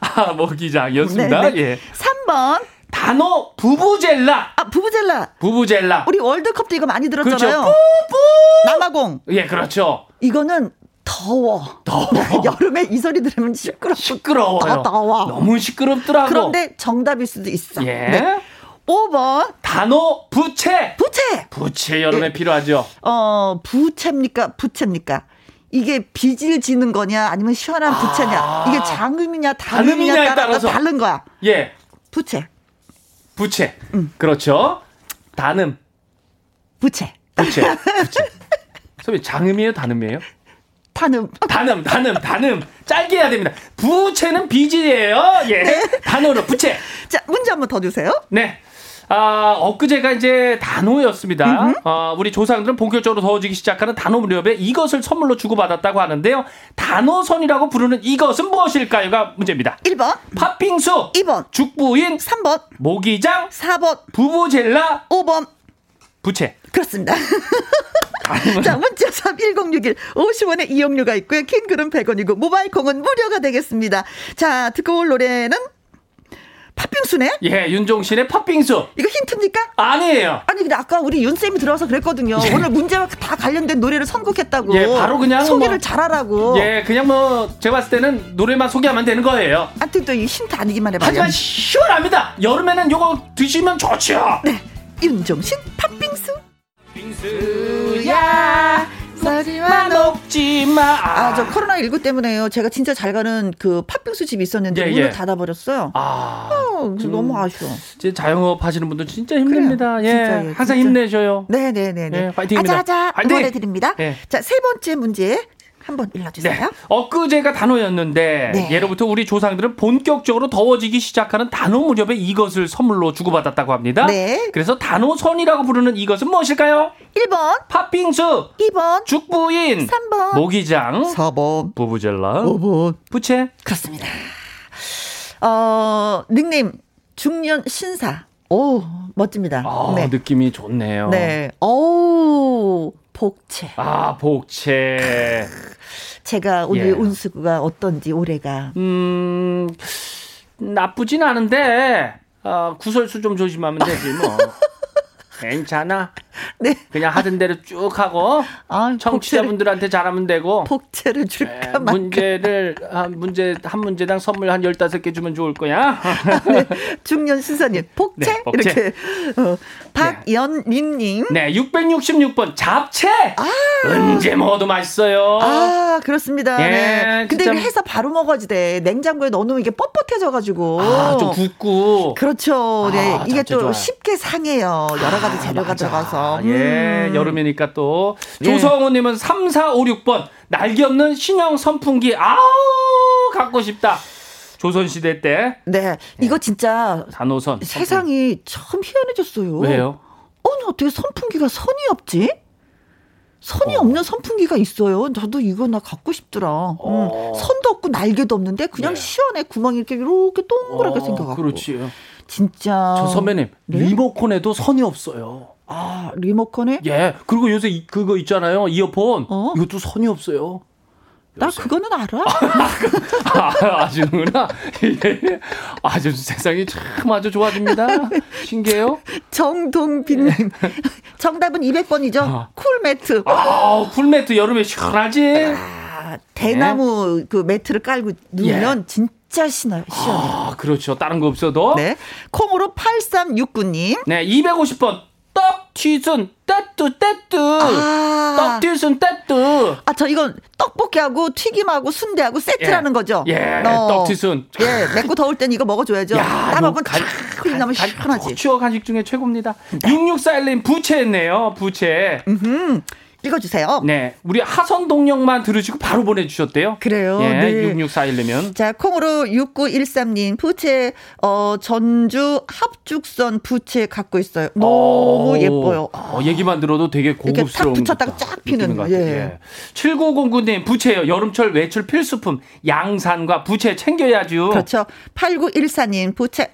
아, 모기장이었습니다. 네 네. 예. 3번. 단어 부부젤라. 아, 부부젤라. 부부젤라. 우리 월드컵도 이거 많이 들었잖아요. 그렇죠. 뿌뿌. 남아공. 예, 그렇죠. 이거는 더워. 더워. 여름에 이 소리 들으면 시끄럽. 시끄러워요. 더 더워. 너무 시끄럽더라고. 그런데 정답일 수도 있어. 예. 네. 5번. 단어 부채. 부채. 부채 여름에 네. 필요하죠. 어, 부채입니까? 부채입니까? 이게 빚을 지는 거냐 아니면 시원한 아. 부채냐 이게 장음이냐 단음이냐 따라 서 다른 거야. 예. 부채. 부채. 음. 그렇죠. 단음. 부채. 부채. 부채. 선배 장음이에요, 단음이에요? 단음. 단음, 단음, 단음. 짧게 해야 됩니다. 부채는 빚이에요. 예. 네. 단어로 부채. 자, 문제 한번 더 주세요. 네. 아, 엊그제가 이제 단오였습니다. 어, 우리 조상들은 본격적으로 더워지기 시작하는 단오 무렵에 이것을 선물로 주고받았다고 하는데요. 단오선이라고 부르는 이것은 무엇일까요가 문제입니다. 1번. 팥빙수. 2번. 죽부인. 3번. 모기장. 4번. 부부젤라. 5번. 부채. 그렇습니다. 자, 문자 샵 1061, 50원의 이용료가 있고요. 킹글은 100원이고, 모바일 콩은 무료가 되겠습니다. 자, 듣고 올 노래는 팥빙수네? 예, 윤종신의 팥빙수. 이거 힌트입니까? 아니에요. 아니, 근데 아까 우리 윤쌤이 들어와서 그랬거든요. 예. 오늘 문제와 다 관련된 노래를 선곡했다고. 예, 바로 그냥. 소개를 뭐, 잘하라고. 예, 그냥 뭐, 제가 봤을 때는 노래만 소개하면 되는 거예요. 하여튼 또 이 힌트 아니기만 해봐요. 하지만 시원합니다. 여름에는 요거 드시면 좋죠. 네. 윤종신 팥빙수. 빙수야. 먹지마 먹지마. 아, 저 코로나 19 때문에요. 제가 진짜 잘 가는 그 팥빙수 집이 있었는데 예, 문을 예. 닫아버렸어요. 아, 어, 너무 아쉬워. 제 자영업 하시는 분들 진짜 힘듭니다. 그래요. 예, 진짜요, 항상 진짜. 힘내셔요. 네네네. 네, 파이팅입니다. 아자아자 노래 드립니다. 예. 자, 세 번째 문제 한번 읽어주세요. 네. 엊그제가 단오였는데 네. 예로부터 우리 조상들은 본격적으로 더워지기 시작하는 단오 무렵에 이것을 선물로 주고받았다고 합니다. 네. 그래서 단오선이라고 부르는 이것은 무엇일까요? 1번 팥빙수 2번 죽부인 3번 모기장 4번 부부젤라 5번 부채 그렇습니다. 어, 닉네임 중년 신사. 오, 멋집니다. 아, 네. 느낌이 좋네요. 네. 오, 복채. 아, 복채. 제가 오늘 예. 운수가 어떤지 올해가. 음, 나쁘진 않은데, 어, 구설수 좀 조심하면 되지, 뭐. 괜찮아. 네. 그냥 하던 대로 쭉 하고 아, 청취자분들한테 잘하면 되고 복채를 줄까 네, 문제를 한 문제 한 문제당 선물 한 15개 주면 좋을 거야. 네. 중년 신사님 복채, 네, 복채. 이렇게 어, 박연민 님. 네, 666번 잡채. 아. 언제 먹어도 맛있어요. 아, 그렇습니다. 예, 네. 근데 이거 해서 바로 먹어야지 돼. 냉장고에 넣어 놓으면 이게 뻣뻣해져 가지고. 아, 좀 굽고. 그렇죠. 네. 아, 이게 또 좋아요. 쉽게 상해요. 여러 가지 재료가 아, 들어가서. 예, 음. 여름이니까 또. 예. 조성호님은 3, 4, 5, 6번. 날개 없는 신형 선풍기. 아우, 갖고 싶다. 조선시대 때. 네. 이거 진짜. 단호선. 세상이 참 희한해졌어요. 왜요? 아니, 어떻게 선풍기가 선이 없지? 선이 어. 없는 선풍기가 있어요. 저도 이거 나 갖고 싶더라. 어. 음, 선도 없고 날개도 없는데 그냥 네. 시원해 구멍이 이렇게 이렇게 동그랗게 어, 생겨갖고. 그렇지. 진짜. 저 선배님 네? 리모컨에도 선이 없어요. 아, 리모컨에? 예. 그리고 요새 그거 있잖아요. 이어폰. 어? 이것도 선이 없어요. 나 그거는 알아. 아, 아주구나. 예. 아주 세상이 참 아주 좋아집니다. 신기해요. 정동빈님. 정답은 200번이죠. 아. 쿨매트. 아, 쿨매트 여름에 시원하지. 아, 대나무 네. 그 매트를 깔고 누우면 예. 진짜. 시원해요. 아, 그렇죠. 다른 거 없어도. 네. 콩으로 8369님. 네, 250번. 떡 튀순 따뚜 따뚜 아. 떡 튀순 따뚜 아저 이건 떡볶이하고 튀김하고 순대하고 세트라는 예. 거죠 예 어. 떡 튀순 예 맵고 더울 땐 이거 먹어줘야죠 따먹으면 탁 나면 시원하지 추억 간식 중에 최고입니다 네. 6641님 부채했네요 부채 음흠. 읽어주세요. 네. 우리 하선 동력만 들으시고 바로 보내주셨대요. 그래요. 예, 네. 6641이면. 자, 콩으로 6913님, 부채, 어, 전주 합죽선 부채 갖고 있어요. 너무 오, 예뻐요. 어, 얘기만 들어도 되게 고급스러운. 이렇게 탁 붙였다가 쫙 피는. 것 예. 예. 7909님, 부채요. 여름철 외출 필수품. 양산과 부채 챙겨야죠. 그렇죠. 8914님, 부채.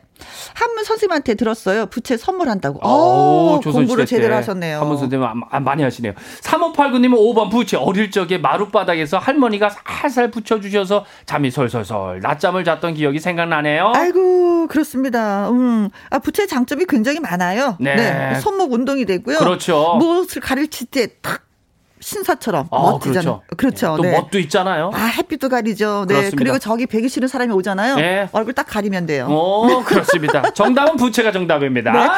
한문 선생님한테 들었어요. 부채 선물한다고. 오, 공부를 제대로 하셨네요. 한문 선생님 많이 하시네요. 3589님은 5번 부채. 어릴 적에 마룻바닥에서 할머니가 살살 붙여주셔서 잠이 솔솔솔 낮잠을 잤던 기억이 생각나네요. 아이고, 그렇습니다. 음. 아, 부채 장점이 굉장히 많아요. 네. 네. 손목 운동이 되고요. 그렇죠. 무엇을 가르칠 때탁 신사처럼 아, 멋지잖아요. 그렇죠. 그렇죠. 또 네. 멋도 있잖아요. 아 햇빛도 가리죠. 네. 그렇습니다. 그리고 저기 배기 싫은 사람이 오잖아요. 네. 얼굴 딱 가리면 돼요. 오 그렇습니다. 정답은 부채가 정답입니다. 네.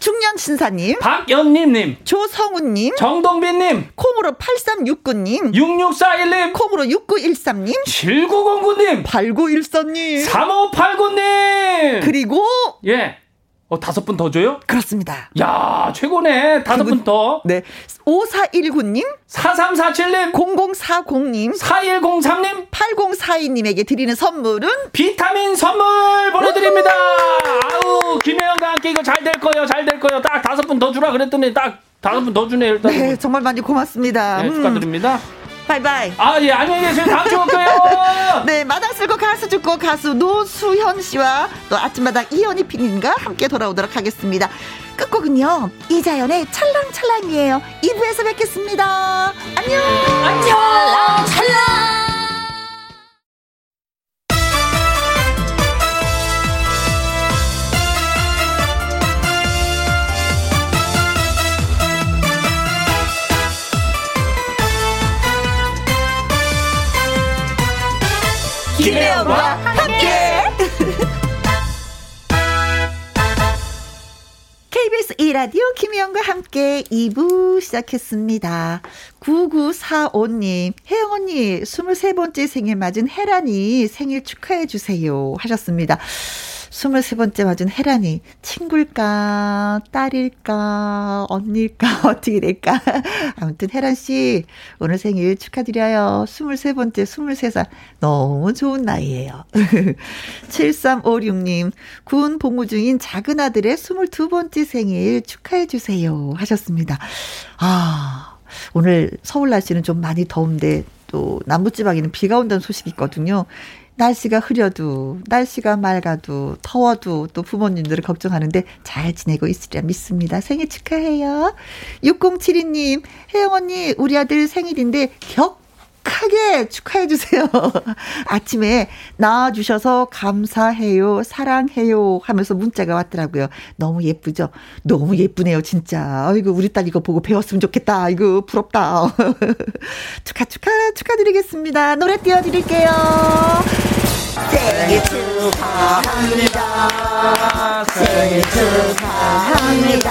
중년 신사님, 박연님님, 조성훈님, 정동빈님, 콩으로 8369님, 6641님, 콩으로 6913님, 7909님, 8914님, 3589님, 그리고 예. 어, 다섯 분 더 줘요? 그렇습니다. 야, 최고네. 다섯 분 더. 네. 5419님, 4347님, 0040님, 4103님, 8042님에게 드리는 선물은 비타민 선물 보내드립니다. 아우, 김혜영과 함께 이거 잘 될 거예요. 잘 될 거예요. 딱 다섯 분 더 주라 그랬더니 딱 다섯 분 더 주네, 일단. 네, 정말 많이 고맙습니다. 네, 축하드립니다. 음. 바이바이. 아, 예, 안녕히 계세요. 다음 주에 올게요. 네, 마당 쓸고 가수 죽고 가수 노수현 씨와 또 아침마당 이현희 PD님과 함께 돌아오도록 하겠습니다. 끝곡은요, 이자연의 찰랑찰랑이에요. 2부에서 뵙겠습니다. 안녕! 안녕! 찰랑 찰랑! KBS 1라디오 김혜영과 함께 2부 시작했습니다. 9945님, 혜영 언니, 23번째 생일 맞은 혜란이 생일 축하해주세요. 하셨습니다. 23번째 맞은 혜란이 친구일까, 딸일까, 언니일까, 어떻게 될까. 아무튼 혜란 씨, 오늘 생일 축하드려요. 23번째, 23살. 너무 좋은 나이예요. 7356님, 군 복무 중인 작은 아들의 22번째 생일 축하해 주세요. 하셨습니다. 아, 오늘 서울 날씨는 좀 많이 더운데 또 남부지방에는 비가 온다는 소식이 있거든요. 날씨가 흐려도 날씨가 맑아도 더워도 또 부모님들을 걱정하는데 잘 지내고 있으리라 믿습니다. 생일 축하해요. 6072님, 혜영 언니, 우리 아들 생일인데 격 격하게 축하해 주세요. 아침에 나와 주셔서 감사해요, 사랑해요 하면서 문자가 왔더라고요. 너무 예쁘죠? 너무 예쁘네요, 진짜. 아이고, 우리 딸 이거 보고 배웠으면 좋겠다. 이거 부럽다. 축하, 축하, 축하드리겠습니다. 노래 띄워 드릴게요. 생일 축하합니다. 생일 축하합니다.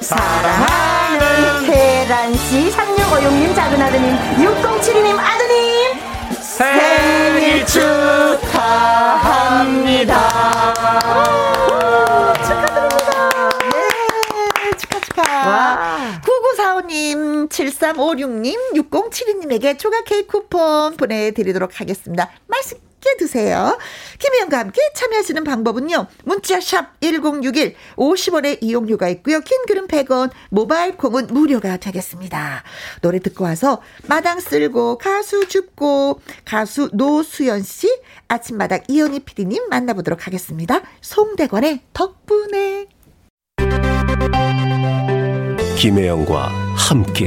사랑하는 혜란 씨, 3656님 작은 아드님, 6072님 아드님, 생일 축하합니다. 축하드립니다. 네, 축하, 축하. 9945님, 7356님, 6072님에게 초각 케이크 쿠폰 보내드리도록 하겠습니다. 맛있게 맛있게 드세요. 김혜영과 함께 참여하시는 방법은요. 문자 샵 1061, 50원의 이용료가 있고요. 긴 글은 100원, 모바일 콩은 무료가 되겠습니다. 노래 듣고 와서 마당 쓸고 가수 줍고 가수 노수연 씨, 아침마당 이현희 PD님 만나보도록 하겠습니다. 송대관의 덕분에 김혜영과 함께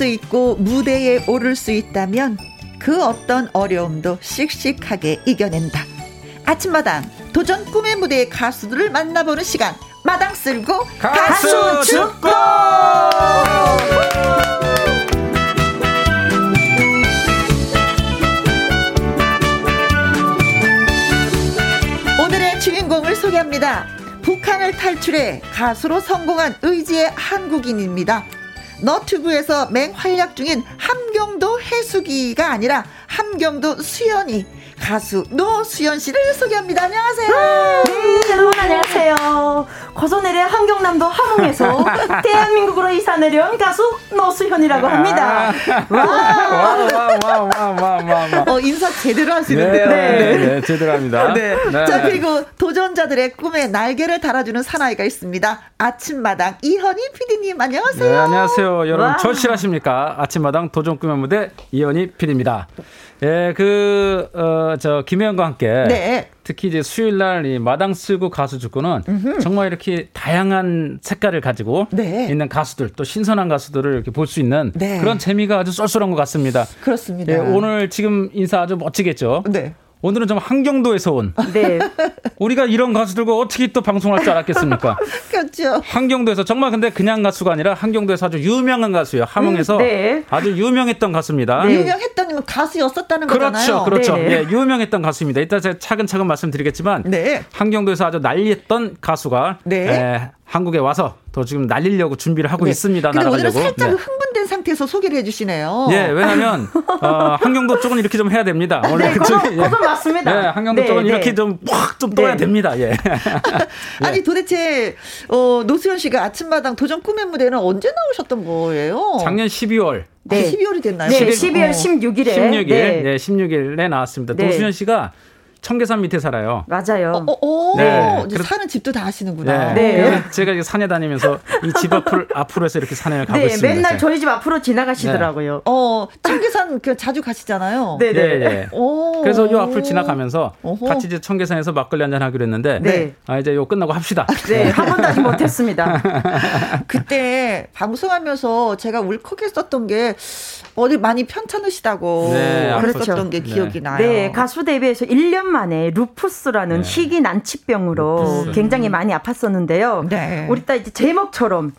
수 있고 무대에 오를 수 있다면 그 어떤 어려움도 씩씩하게 이겨낸다. 아침마당 도전 꿈의 무대의 가수들을 만나보는 시간 마당 쓸고 가수, 가수 축구! 오늘의 주인공을 소개합니다. 북한 고난을 탈출해 가수로 성공한 의지의 한국인입니다. 너튜브에서 맹활약 중인 함경도 해수기가 아니라 함경도 수연이 가수 노수연 씨를 소개합니다. 안녕하세요. 네, 여러분 안녕하세요. 거소내려 함경남도 함흥에서 대한민국으로 이사 내려온 가수 노수현이라고 합니다. 와, 와, 와, 와, 와, 와, 어, 인사 제대로 하시는데요. 네, 네, 네 제대로 합니다. 네. 네. 자, 그리고 도전자들의 꿈에 날개를 달아주는 사나이가 있습니다. 아침마당 이현희 PD님, 안녕하세요. 네, 안녕하세요. 여러분, 절실하십니까? 아침마당 도전 꿈의 무대 이현희 PD입니다. 예, 그, 어, 저, 김혜영과 함께. 네. 특히 이제 수요일 날이 마당 쓸고 가수 죽고는 정말 이렇게 다양한 색깔을 가지고 네. 있는 가수들 또 신선한 가수들을 이렇게 볼 수 있는 네. 그런 재미가 아주 쏠쏠한 것 같습니다. 그렇습니다. 예, 오늘 지금 인사 아주 멋지겠죠? 네. 오늘은 좀 한경도에서 온. 네. 우리가 이런 가수들과 어떻게 또 방송할 줄 알았겠습니까? 그렇죠. 한경도에서 정말 근데 그냥 가수가 아니라 한경도에서 아주 유명한 가수예요. 함흥에서 음, 네. 아주 유명했던 가수입니다. 네. 유명했던 가수였었다는 그렇죠, 거잖아요. 그렇죠. 네. 예, 유명했던 가수입니다. 이따 제가 차근차근 말씀드리겠지만 네. 한경도에서 아주 난리했던 가수가 네. 에, 한국에 와서 더 지금 날리려고 준비를 하고 네. 있습니다. 근데 오늘은 살짝 네. 흥분된 상태에서 소개를 해주시네요. 예, 왜냐하면 어, 한경도 쪽은 이렇게 좀 해야 됩니다. 원래 네, 그쪽이 그건, 그건 맞습니다. 예, 한경도 네, 쪽은 이렇게 좀 확좀 좀 떠야 네. 됩니다. 예. 아니 도대체 어, 노수현 씨가 아침마당 도전 꿈의 무대는 언제 나오셨던 거예요? 작년 12월. 네. 아, 12월이 됐나요? 네, 12월 16일에. 16일, 네, 16일에 나왔습니다. 노수현 씨가 청계산 밑에 살아요. 맞아요. 어, 어, 어. 네. 사는 집도 다 하시는구나. 네. 네. 제가 산에 다니면서 이 집 앞을 앞으로 해서 이렇게 산에 가고 네, 있습니다. 맨날 저희 집 앞으로 지나가시더라고요. 네. 어, 청계산 그 자주 가시잖아요. 네, 네. 네. 그래서 요 앞을 지나가면서 어허. 같이 이제 청계산에서 막걸리 한잔 하기로 했는데 네. 아, 이제 요 끝나고 합시다. 네, 한 번도 아직 못 했습니다. 그때 방송하면서 제가 울컥했었던 게 어디 많이 편찮으시다고 네, 그랬었던 게 기억이 나요. 네, 가수 데뷔해서 1년 만에 루푸스라는 네. 희귀 난치병으로 루푸스. 굉장히 많이 아팠었는데요. 네. 우리 딸 이제 제목처럼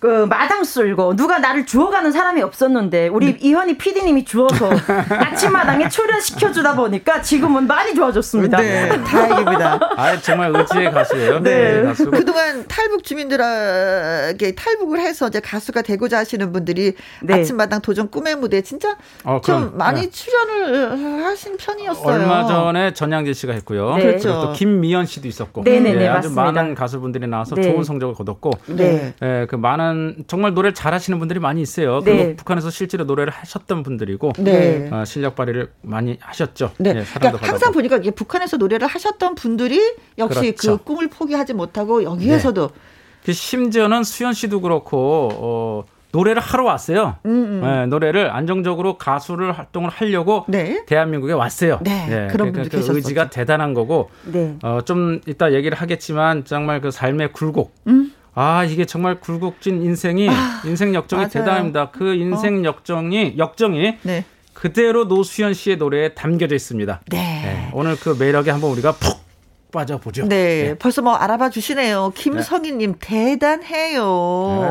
그 마당 쓸고 누가 나를 주워가는 사람이 없었는데 우리 네. 이현희 PD님이 주워서 아침마당에 출연시켜 주다 보니까 지금은 많이 좋아졌습니다. 네, 다행입니다. 아 정말 의지의 가수예요. 네. 네 가수. 그동안 탈북 주민들에게 탈북을 해서 이제 가수가 되고자 하시는 분들이 네. 아침마당 도전 꿈의 무대 진짜 어, 좀 많이 네. 출연을 하신 편이었어요. 얼마 전에 전양재 씨가 했고요. 네. 그렇죠. 또 김미연 씨도 있었고, 네네네, 네, 아주 맞습니다. 많은 가수분들이 나와서 좋은 성적을 거뒀고, 네. 그 많은 많은 정말 노래를 잘하시는 분들이 많이 있어요. 네. 그리고 북한에서 실제로 노래를 하셨던 분들이고 네. 어, 실력 발휘를 많이 하셨죠. 네. 네 그러니까 항상 보니까 이게 북한에서 노래를 하셨던 분들이 역시 그렇죠. 그 꿈을 포기하지 못하고 여기에서도 네. 그 심지어는 수현 씨도 그렇고 어, 노래를 하러 왔어요. 음, 음. 네, 노래를 안정적으로 가수를 활동을 하려고 네. 대한민국에 왔어요. 네, 네. 그런 그러니까 그 의지가 대단한 거고 네. 어, 좀 이따 얘기를 하겠지만 정말 그 삶의 굴곡 음? 아 이게 정말 굴곡진 인생이 아, 인생 역정이 맞아요. 대단합니다. 그 인생 어. 역정이 역정이 네. 그대로 노수현 씨의 노래에 담겨져 있습니다. 네. 네. 오늘 그 매력에 한번 우리가 푹 빠져보죠. 네, 네. 벌써 뭐 알아봐 주시네요. 김성희님 네. 대단해요.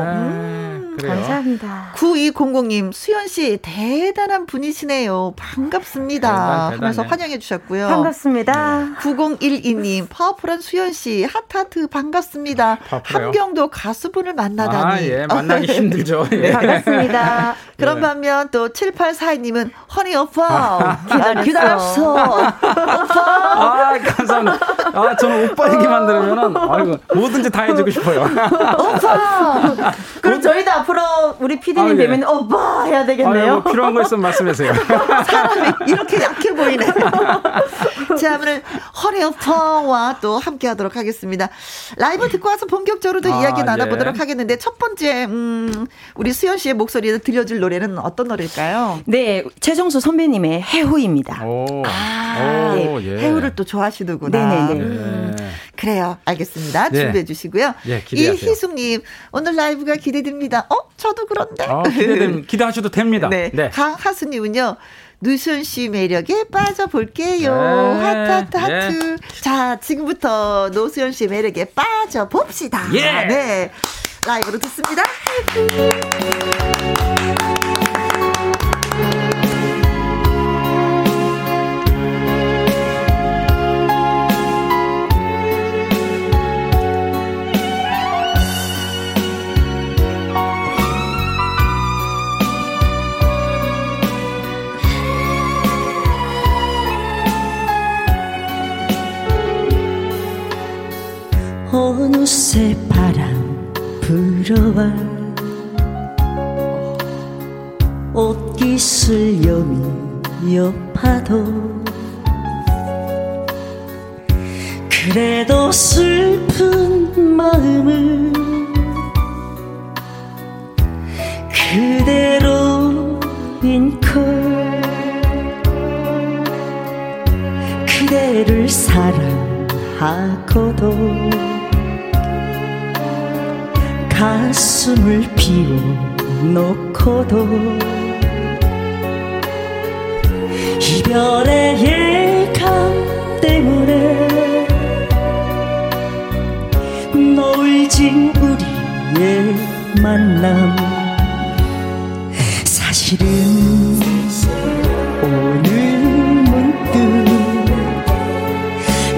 네. 음, 감사합니다. 9200님 수현 씨 대단한 분이시네요. 반갑습니다. 대단, 하면서 환영해 주셨고요. 반갑습니다. 9012님 파워풀한 수현 씨 하트하트 반갑습니다. 함경도 가수분을 만나다니. 아, 예, 만나기 힘들죠. 예. 네, 반갑습니다. 그런 예. 반면 또 7842님은 허니 오빠 기다렸어. 기다렸어. 오빠. 아, 감사합니다. 아, 저는 오빠 얘기만 들으면은, 아이고, 뭐든지 다 해주고 싶어요. 오빠! 그럼 저희도 앞으로 우리 피디님 아, 예. 뵈면 오빠 해야 되겠네요. 아유, 뭐 필요한 거 있으면 말씀하세요. 사람이 이렇게 약해 보이네. 자, 오늘 허리 오빠와 또 함께 하도록 하겠습니다. 라이브 듣고 와서 본격적으로 도 아, 이야기 나눠보도록 예. 하겠는데, 첫 번째, 음, 우리 수현 씨의 목소리를 들려줄 노래는 어떤 노래일까요? 네, 최성수 선배님의 해후입니다. 오. 아, 오, 예. 해후를 또 좋아하시는구나. 네네네. 음, 그래요. 알겠습니다. 네. 준비해 주시고요. 네, 이희숙님, 오늘 라이브가 기대됩니다. 어? 저도 그런데. 어, 기대됨, 기대하셔도 됩니다. 네. 네. 강하수님은요. 노수연 씨 매력에 빠져볼게요. 네. 하트, 하트, 하트. 예. 자, 지금부터 노수연 씨 매력에 빠져봅시다. 예. 네. 라이브로 듣습니다. 들어와 옷깃을 여미여 파도 그래도 슬픈 마음을 그대로 인컬 그대를 사랑하고도 가슴을 비워놓고도 이별의 예감 때문에 놀진 우리의 만남. 사실은 오늘 문득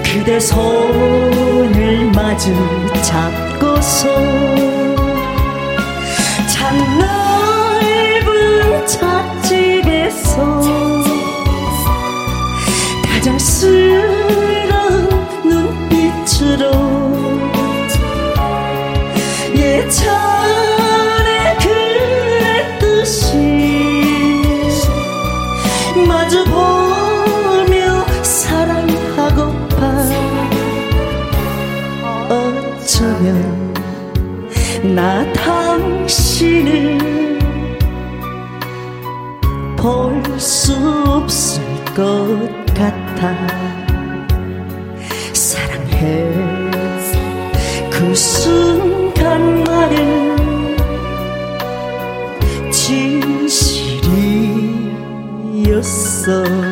그대 손을 마주 잡고서 참 넓은 찻집에서 다정스러운 눈빛으로 예전에 그랬듯이 마주보며 사랑하고파. 어쩌면 나 당신을 볼 수 없을 것 같아. 사랑해. 그 순간만은 진실이었어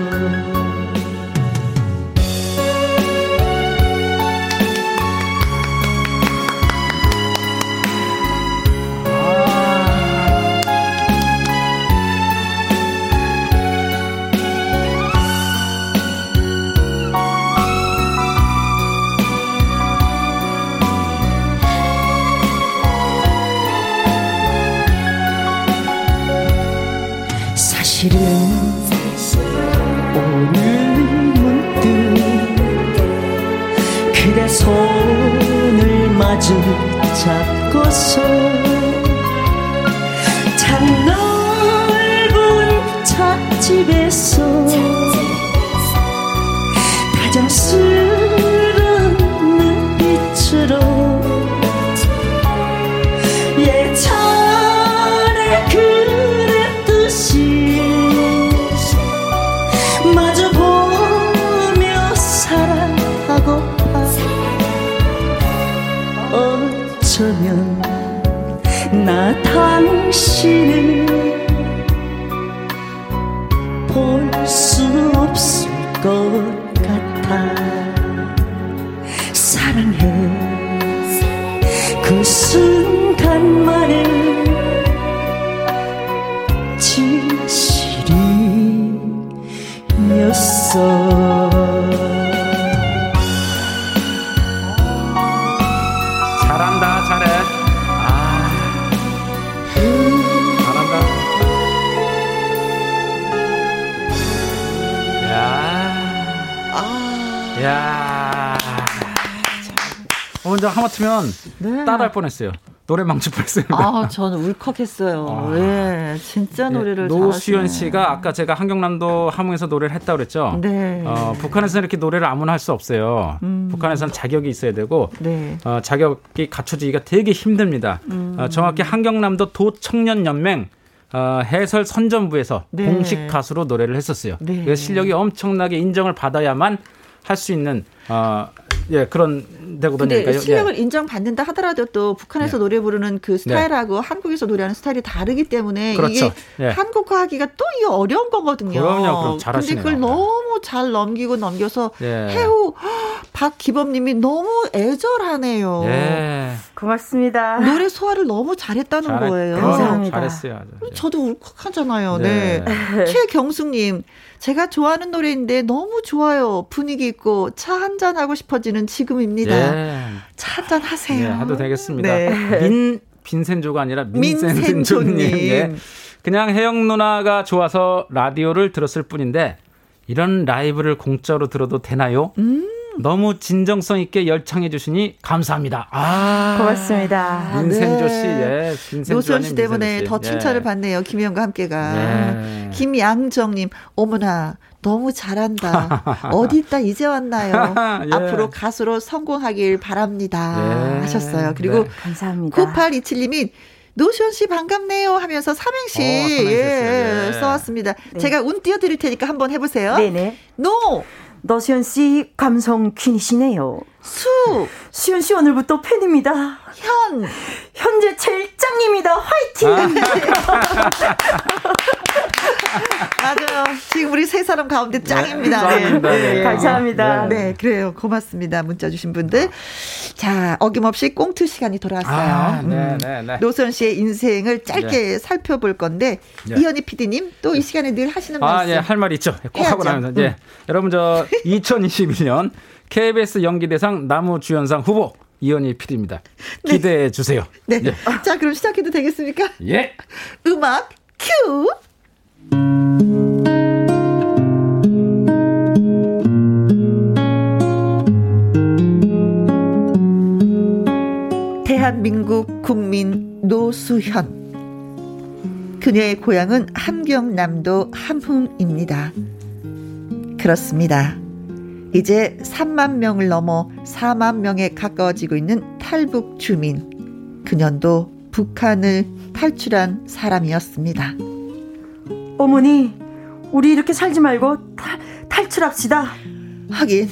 야, 야. 먼저 하마터면 네. 따라할 뻔했어요. 노래 뻔했어요. 아, 저는 울컥했어요. 아. 예, 진짜 노래를 노수연 잘하시네. 씨가 아까 제가 한경남도 함흥에서 노래를 했다고 그랬죠. 네. 어, 북한에서는 이렇게 노래를 아무나 할 수 없어요. 음. 북한에서는 자격이 있어야 되고 네. 어, 자격이 갖춰지기가 되게 힘듭니다. 음. 어, 정확히 한경남도 도 청년 연맹 어, 해설 선전부에서 네. 공식 가수로 노래를 했었어요. 네. 그 실력이 엄청나게 인정을 받아야만 할 수 있는 어, 예 그런 데거든요. 근데 실력을 인정받는다 하더라도 또 북한에서 네. 노래 부르는 그 스타일하고 한국에서 노래하는 스타일이 다르기 때문에 그렇죠. 이게 예. 한국화하기가 또 이게 어려운 거거든요. 그럼요, 그럼 근데 잘하시네요. 그걸 너무 잘 넘기고 넘겨서 예. 해우 박기범님이 너무 애절하네요. 예. 고맙습니다. 노래 소화를 너무 잘했다는 잘했- 거예요. 감사합니다. 잘했어요. 저도 울컥하잖아요. 네. 네. 최경숙님, 제가 좋아하는 노래인데 너무 좋아요. 분위기 있고 차 한잔 하고 싶어지는 지금입니다. 예. 차 한잔 하세요. 예, 해도 되겠습니다. 네. 민 빈센조가 아니라 민센조님. 예. 그냥 혜영 누나가 좋아서 라디오를 들었을 뿐인데 이런 라이브를 공짜로 들어도 되나요? 너무 진정성 있게 열창해 주시니 감사합니다. 아, 고맙습니다. 민센조 씨, 예. 노수현 씨 때문에 더 칭찬을 예. 받네요. 김희영과 함께가. 예. 김양정님, 어머나. 너무 잘한다. 어디 있다 이제 왔나요? 예. 앞으로 가수로 성공하길 바랍니다. 예. 하셨어요. 그리고 네. 감사합니다. 9827님이 노수현 씨 반갑네요 하면서 삼행시, 어, 예, 예. 써왔습니다. 네. 제가 운 띄워드릴 테니까 한번 해보세요. 네네. 노! 노수현 씨 감성 퀸이시네요. 수! 수현 씨 오늘부터 팬입니다. 현! 현재 제일 짱입니다. 화이팅! 아. 맞아요. 지금 우리 세 사람 가운데 네, 짱입니다. 네, 네, 네. 감사합니다. 네. 네, 그래요. 고맙습니다. 문자 주신 분들. 자, 어김없이 꽁트 시간이 돌아왔어요. 아, 네, 네, 네. 노선 씨의 인생을 짧게 살펴볼 건데 이현희 PD님 또 이 시간에 늘 하시는 아, 말씀. 예, 할 말 있죠. 꼭 해야죠. 하고 나면 예. 음. 여러분 저 2021년 KBS 연기대상 나무 주연상 후보 이현희 PD입니다. 기대해 주세요. 네. 네. 자, 그럼 시작해도 되겠습니까? 예. 음악 큐. 대한민국 국민 노수현. 그녀의 고향은 함경남도 함흥입니다. 그렇습니다. 이제 3만 명을 넘어 4만 명에 가까워지고 있는 탈북 주민. 그년도 북한을 탈출한 사람이었습니다. 어머니, 우리 이렇게 살지 말고 탈, 탈출합시다. 하긴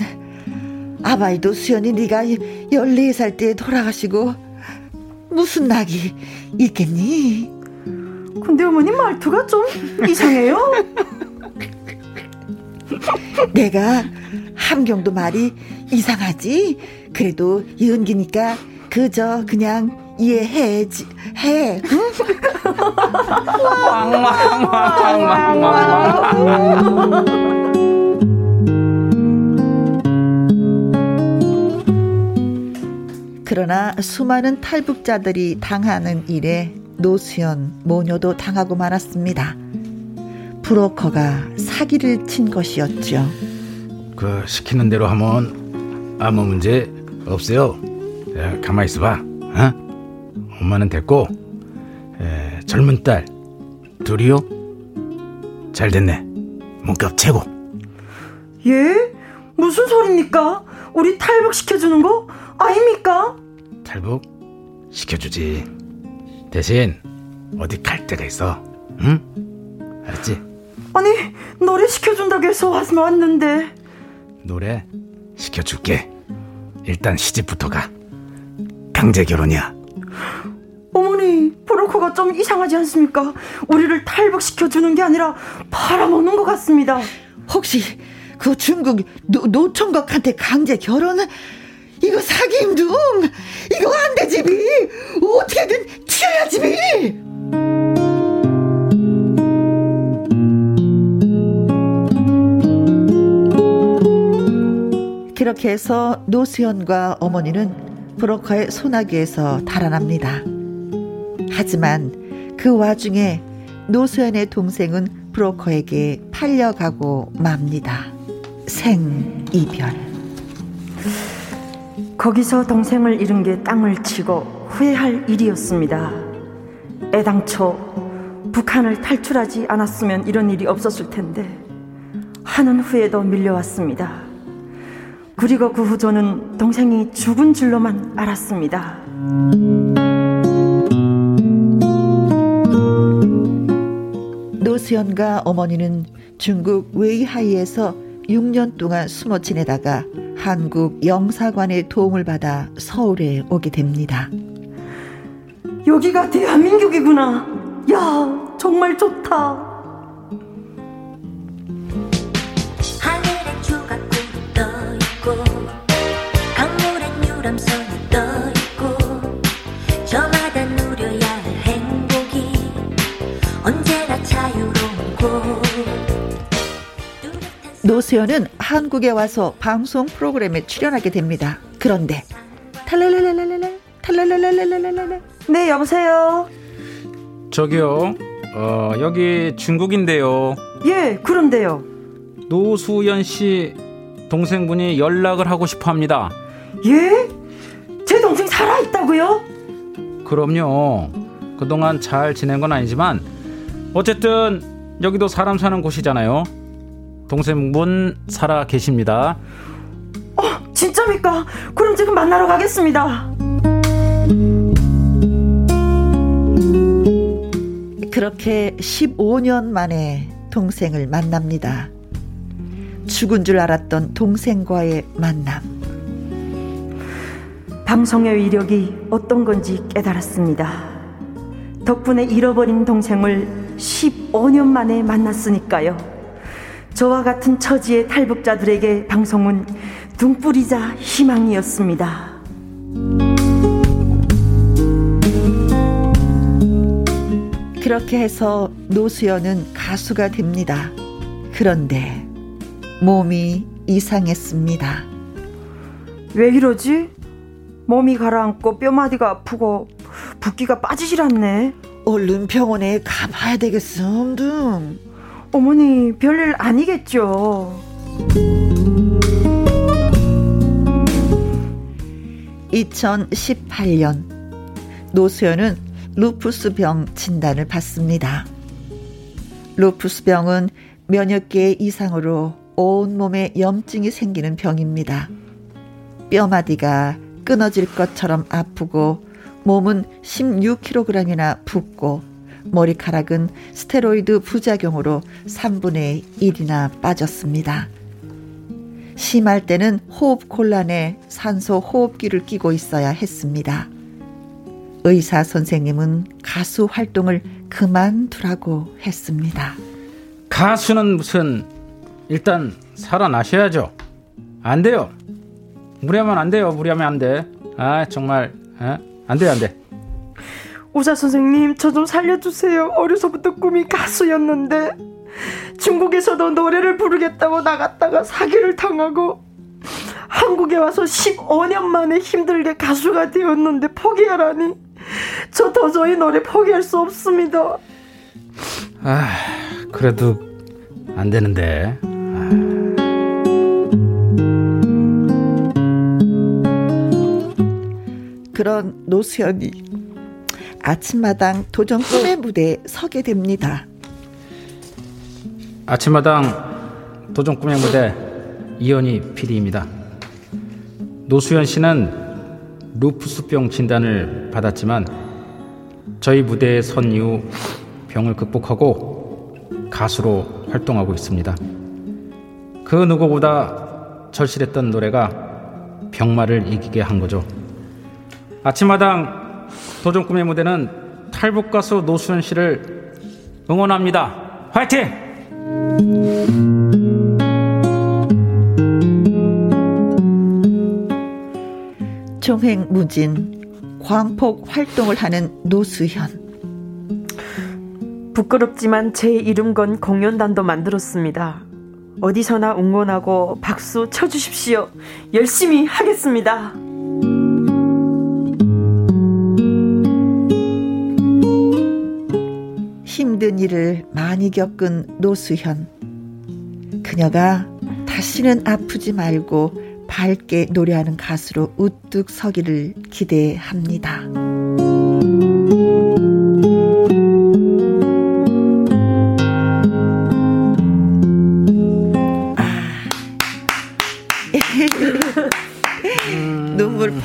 아바이도 수연이 네가 14살 때 돌아가시고 무슨 낙이 있겠니? 근데 어머니 말투가 좀 이상해요. 내가 함경도 말이 이상하지? 그래도 이은기니까 그저 그냥 이해해 해. 그러나 수많은 탈북자들이 당하는 일에 노수연 모녀도 당하고 말았습니다. 브로커가 사기를 친 것이었죠. 그 시키는 대로 하면 아무 문제 없어요. 야, 가만 있어봐. 어? 엄마는 됐고 에, 젊은 딸 둘이요. 잘 됐네. 문격 최고. 예? 무슨 소리입니까? 우리 탈북 시켜주는 거 아닙니까? 탈북 시켜주지. 대신 어디 갈 데가 있어. 응? 알았지? 아니 노래 시켜준다고 해서 왔는데 노래 시켜줄게 일단 시집부터 가 강제 결혼이야 어머니 브로커가 좀 이상하지 않습니까? 우리를 탈북시켜 주는 게 아니라 팔아먹는 것 같습니다. 혹시 그 중국 노, 노총각한테 강제 결혼은? 이거 사기임둥! 이거 안 되지 비 어떻게든 치워야지 비 그렇게 해서 노수현과 어머니는 브로커의 손아귀에서 달아납니다. 하지만 그 와중에 노수연의 동생은 브로커에게 팔려가고 맙니다. 생이별. 거기서 동생을 잃은 게 땅을 치고 후회할 일이었습니다. 애당초 북한을 탈출하지 않았으면 이런 일이 없었을 텐데 하는 후에도 밀려왔습니다. 그리고 그 후 저는 동생이 죽은 줄로만 알았습니다. 수연과 어머니는 중국 웨이하이에서 6년 동안 숨어 지내다가 한국 영사관의 도움을 받아 서울에 오게 됩니다. 여기가 대한민국이구나. 야, 정말 좋다. 노수연은 한국에 와서 방송 프로그램에 출연하게 됩니다. 그런데 탈랄랄랄랄랄 탈랄랄랄랄랄랄 네 여보세요. 저기요. 어 여기 중국인데요. 예 그런데요. 노수연 씨 동생분이 연락을 하고 싶어 합니다. 예? 제 동생 살아 있다고요? 그럼요. 그동안 잘 지낸 건 아니지만 어쨌든 여기도 사람 사는 곳이잖아요. 동생분 살아 계십니다. 어, 진짜입니까? 그럼 지금 만나러 가겠습니다. 그렇게 15년 만에 동생을 만납니다. 죽은 줄 알았던 동생과의 만남. 방송의 위력이 어떤 건지 깨달았습니다. 덕분에 잃어버린 동생을 15년 만에 만났으니까요. 저와 같은 처지의 탈북자들에게 방송은 등불이자 희망이었습니다. 그렇게 해서 노수연은 가수가 됩니다. 그런데 몸이 이상했습니다. 왜 이러지? 몸이 가라앉고 뼈마디가 아프고 붓기가 빠지질 않네. 얼른 병원에 가봐야 되겠어, 둥. 어머니, 별일 아니겠죠. 2018년 노수연은 루푸스 병 진단을 받습니다. 루푸스 병은 면역계 이상으로 온몸에 염증이 생기는 병입니다. 뼈마디가 끊어질 것처럼 아프고 몸은 16kg이나 붓고 머리카락은 스테로이드 부작용으로 3분의 1이나 빠졌습니다. 심할 때는 호흡 곤란에 산소 호흡기를 끼고 있어야 했습니다. 의사 선생님은 가수 활동을 그만두라고 했습니다. 가수는 무슨 일단 살아나셔야죠. 안 돼요. 무리하면 안 돼요. 무리하면 안 돼. 아 정말 아, 안 돼, 안 돼. 의사 선생님, 저 좀 살려주세요. 어려서부터 꿈이 가수였는데 중국에서도 노래를 부르겠다고 나갔다가 사기를 당하고 한국에 와서 15년 만에 힘들게 가수가 되었는데 포기하라니 저 도저히 노래 포기할 수 없습니다. 아, 그래도 안 되는데. 아. 그런 노수연이 아침마당 도전 꿈의 무대에 서게 됩니다. 아침마당 도전 꿈의 무대 이현희 PD입니다. 노수연 씨는 루푸스병 진단을 받았지만 저희 무대에 선 이후 병을 극복하고 가수로 활동하고 있습니다. 그 누구보다 절실했던 노래가 병마를 이기게 한 거죠. 아침마당 도전 꿈의 무대는 탈북 가수 노수연 씨를 응원합니다. 화이팅! 종횡무진 광폭 활동을 하는 노수현. 부끄럽지만 제 이름 건 공연단도 만들었습니다. 어디서나 응원하고 박수 쳐주십시오. 열심히 하겠습니다. 일을 많이 겪은 노수현. 그녀가 다시는 아프지 말고 밝게 노래하는 가수로 우뚝 서기를 기대합니다.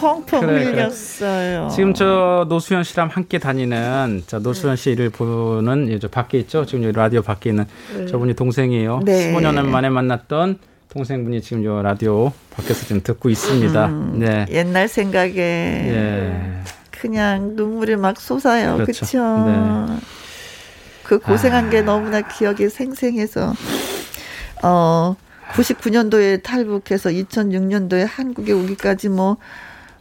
펑펑 그래, 흘렸어요. 그래. 지금 저 노수현 씨랑 함께 다니는 저 노수현 씨 일을 보는 저 밖에 있죠. 지금 여기 라디오 밖에 있는 네. 저분이 동생이에요. 네. 15년 만에 만났던 동생분이 지금 저 라디오 밖에서 지금 듣고 있습니다. 음, 네. 옛날 생각에 예. 그냥 눈물이 막 솟아요. 그렇죠. 네. 그 고생한 아. 게 너무나 기억이 생생해서 어 99년도에 탈북해서 2006년도에 한국에 오기까지 뭐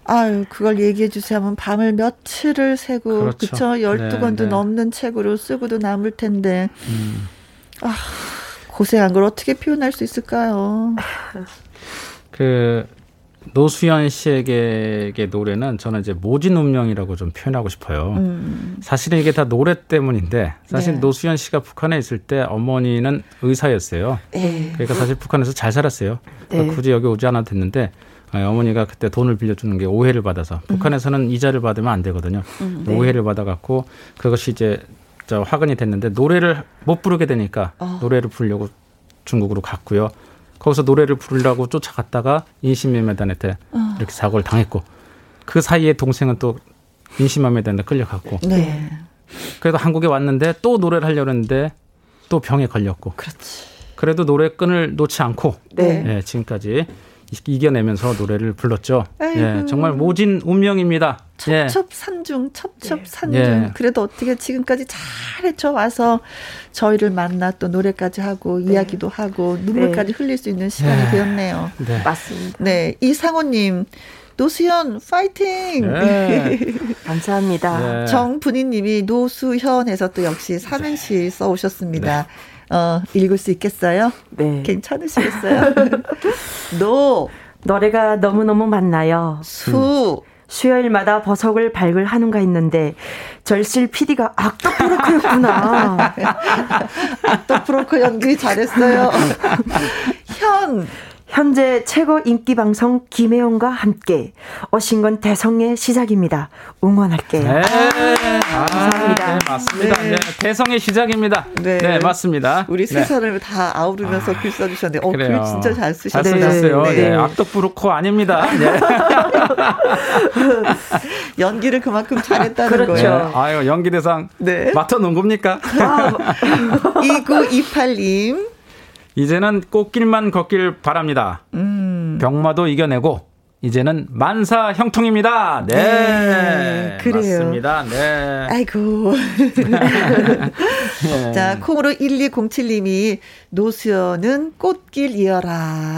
아유, 그걸 얘기해 주세요 하면 밤을 며칠을 새고, 그렇죠. 그쵸? 12권도 네, 네. 넘는 책으로 쓰고도 남을 텐데, 음. 아, 고생한 걸 어떻게 표현할 수 있을까요? 그, 노수연 씨에게 노래는 저는 이제 모진 운명이라고 좀 표현하고 싶어요. 음. 사실은 이게 다 노래 때문인데 사실 네. 노수연 씨가 북한에 있을 때 어머니는 의사였어요. 네. 그러니까 사실 북한에서 잘 살았어요. 네. 굳이 여기 오지 않아도 됐는데 아, 어머니가 그때 돈을 빌려주는 게 오해를 받아서 음. 북한에서는 이자를 받으면 안 되거든요. 음, 네. 오해를 받아갖고 그것이 이제 저 화근이 됐는데 노래를 못 부르게 되니까 어. 노래를 부르려고 중국으로 갔고요. 거기서 노래를 부르려고 쫓아갔다가 인신매매단한테 어. 이렇게 사고를 당했고 그 사이에 동생은 또 인신매매단에 끌려갔고 네. 그래도 한국에 왔는데 또 노래를 하려고 했는데 또 병에 걸렸고 그렇지. 그래도 노래 끈을 놓지 않고 네. 네, 지금까지 이겨내면서 노래를 불렀죠. 예, 정말 모진 운명입니다. 예. 첩첩산중, 첩첩산중. 예. 그래도 어떻게 지금까지 잘 헤쳐와서 저희를 만나 또 노래까지 하고 네. 이야기도 하고 눈물까지 네. 흘릴 수 있는 시간이 네. 되었네요. 네. 맞습니다. 네, 이상호님. 노수현 파이팅. 네. 감사합니다. 네. 정분희님이 노수현에서 또 역시 삼행시 써오셨습니다. 어, 읽을 수 있겠어요? 네. 괜찮으시겠어요? 노. 노래가 너무너무 많나요? 수. 수요일마다 버석을 발굴 하는가 했는데 절실 PD가 악덕 브로커였구나. 악덕 브로커 연기 잘했어요. 현 현재 최고 인기 방송 김혜영과 함께 어신건 대성의 시작입니다. 응원할게요. 네. 아, 감사합니다. 네, 맞습니다. 네. 네. 대성의 시작입니다. 네, 네 맞습니다. 우리 세 네. 사람을 다 아우르면서 아, 글 써주셨는데, 어, 그래요. 글 진짜 잘 쓰셨어요. 잘 쓰셨어요. 네. 네. 악덕 브로커 아닙니다. 연기를 그만큼 잘했다는 그렇죠. 거예요. 아유, 연기 대상 맡아놓은 겁니까? 아, 2928님. 이제는 꽃길만 걷길 바랍니다. 음. 병마도 이겨내고 이제는 만사 형통입니다. 네. 네 그래요. 맞습니다. 네. 아이고. 네. 자, 콩으로 1207님이 노수연은 꽃길 이어라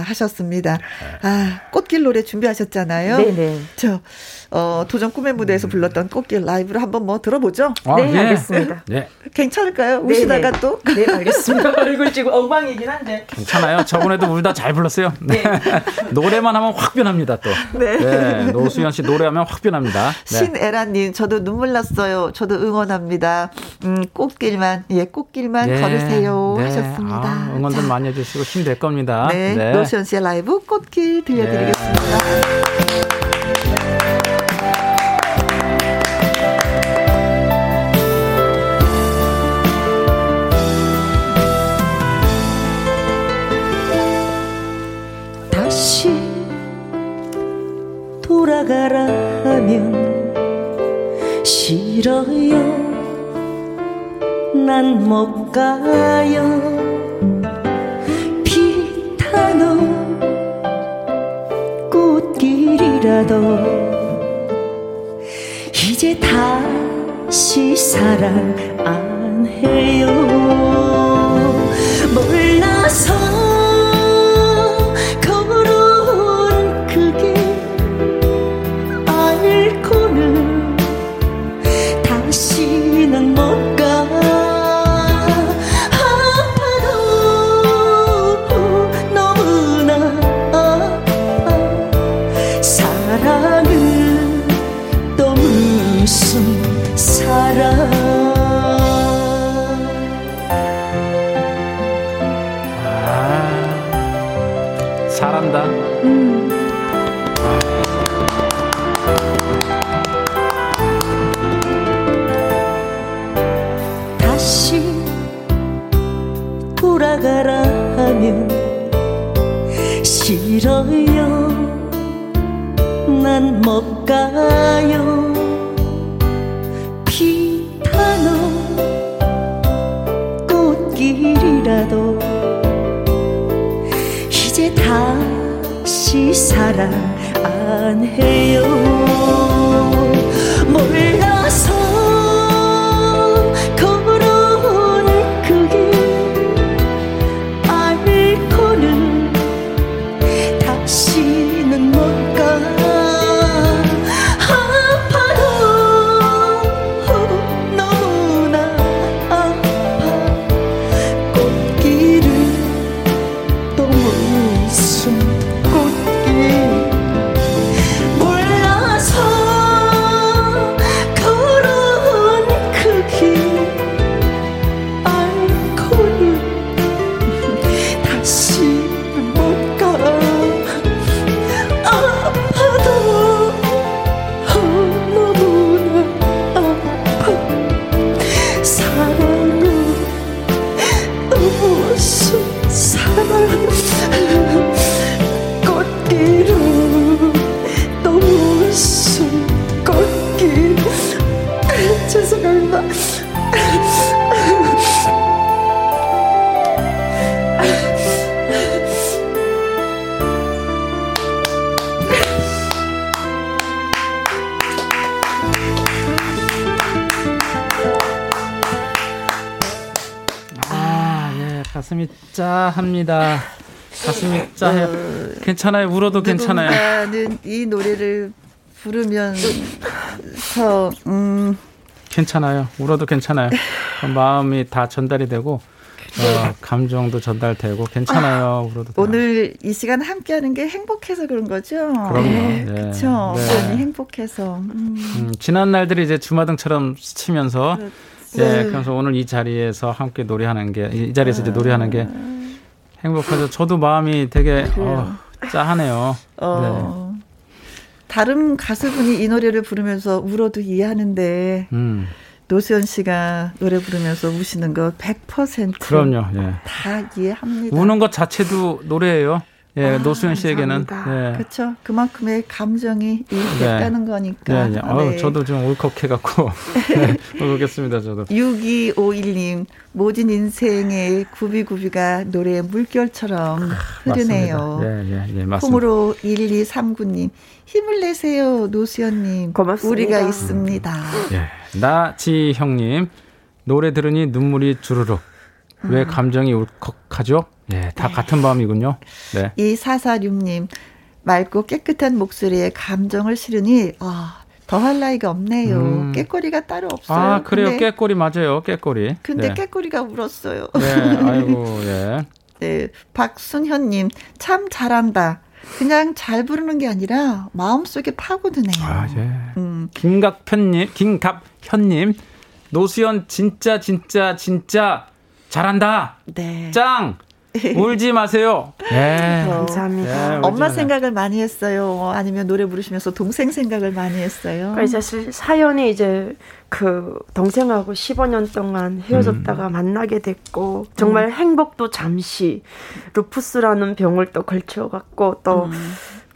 하셨습니다. 아, 꽃길 노래 준비하셨잖아요. 네네. 저, 어, 도전 꿈의 무대에서 불렀던 꽃길 라이브를 한번 뭐 들어보죠? 아, 네, 네, 알겠습니다. 네. 괜찮을까요? 네, 우시다가 네. 또? 네, 알겠습니다. 얼굴 지금 엉망이긴 한데. 괜찮아요. 저번에도 울다 잘 불렀어요. 네. 노래만 하면 확 변합니다, 또. 네. 네. 노수연 씨 노래하면 확 변합니다. 네. 신애라님, 저도 눈물 났어요. 저도 응원합니다. 음, 꽃길만, 예, 꽃길만 네. 걸으세요. 네. 하셨습니다. 아, 응원 좀 많이 해주시고 힘낼 겁니다. 네. 네. 노수연 씨의 라이브 꽃길 들려드리겠습니다. 돌아가라 하면 싫어요. 난 못 가요. 피타노 꽃길이라도 이제 다시 사랑 안 해요. 몰라서 가슴이 짜합니다. 가슴이 짜해요. 어, 괜찮아요. 울어도 괜찮아요. 누군가는 이 노래를 부르면서 음 괜찮아요. 울어도 괜찮아요. 마음이 다 전달이 되고 어, 감정도 전달되고 괜찮아요. 아, 울어도 오늘 이 시간 함께하는 게 행복해서 그런 거죠. 그럼요. 네. 그렇죠. 네. 행복해서. 음. 음, 지난 날들이 이제 주마등처럼 스치면서 그렇지. 예, 그래서 오늘 이 자리에서 함께 노래하는 게 이 자리에서 이제 노래하는 게 행복해서 저도 마음이 되게 어, 짜하네요. 어. 네. 다른 가수분이 이 노래를 부르면서 울어도 이해하는데 음. 노수연 씨가 노래 부르면서 우시는 거 100% 그럼요. 예. 다 이해합니다. 우는 것 자체도 노래예요. 예, 아, 노수연 씨에게는 예. 그렇죠. 그만큼의 감정이 있다는 네. 거니까. 네, 네. 어, 네. 저도 좀 울컥해갖고 네, 울겠습니다. 저도. 6251님 모든 인생의 구비구비가 노래의 물결처럼 아, 흐르네요. 예, 예, 예, 맞습니다. 콩으로 1239님 힘을 내세요, 노수연님. 고맙습니다. 우리가 있습니다. 예, 나지형님 노래 들으니 눈물이 주르륵. 왜 음. 감정이 울컥하죠? 예, 다 네. 같은 마음이군요. 네. 이 사사육님 맑고 깨끗한 목소리에 감정을 실으니 아, 더할 나이가 없네요. 음. 깨꼬리가 따로 없어요. 아, 그래요. 근데, 깨꼬리 맞아요. 깨꼬리. 근데 네. 깨꼬리가 울었어요. 네, 아이고, 예. 네, 박순현님 참 잘한다. 그냥 잘 부르는 게 아니라 마음속에 파고드네요. 아, 예. 음. 김갑현님, 김갑현님, 노수연 진짜 진짜 진짜 잘한다. 네. 짱. 울지 마세요. 네. 감사합니다. 네, 엄마 생각을 많이 했어요. 아니면 노래 부르시면서 동생 생각을 많이 했어요. 그러니까 사실 사연이 이제 그 동생하고 15년 동안 헤어졌다가 음. 만나게 됐고 정말 음. 행복도 잠시 루푸스라는 병을 또 걸쳐갖고 또그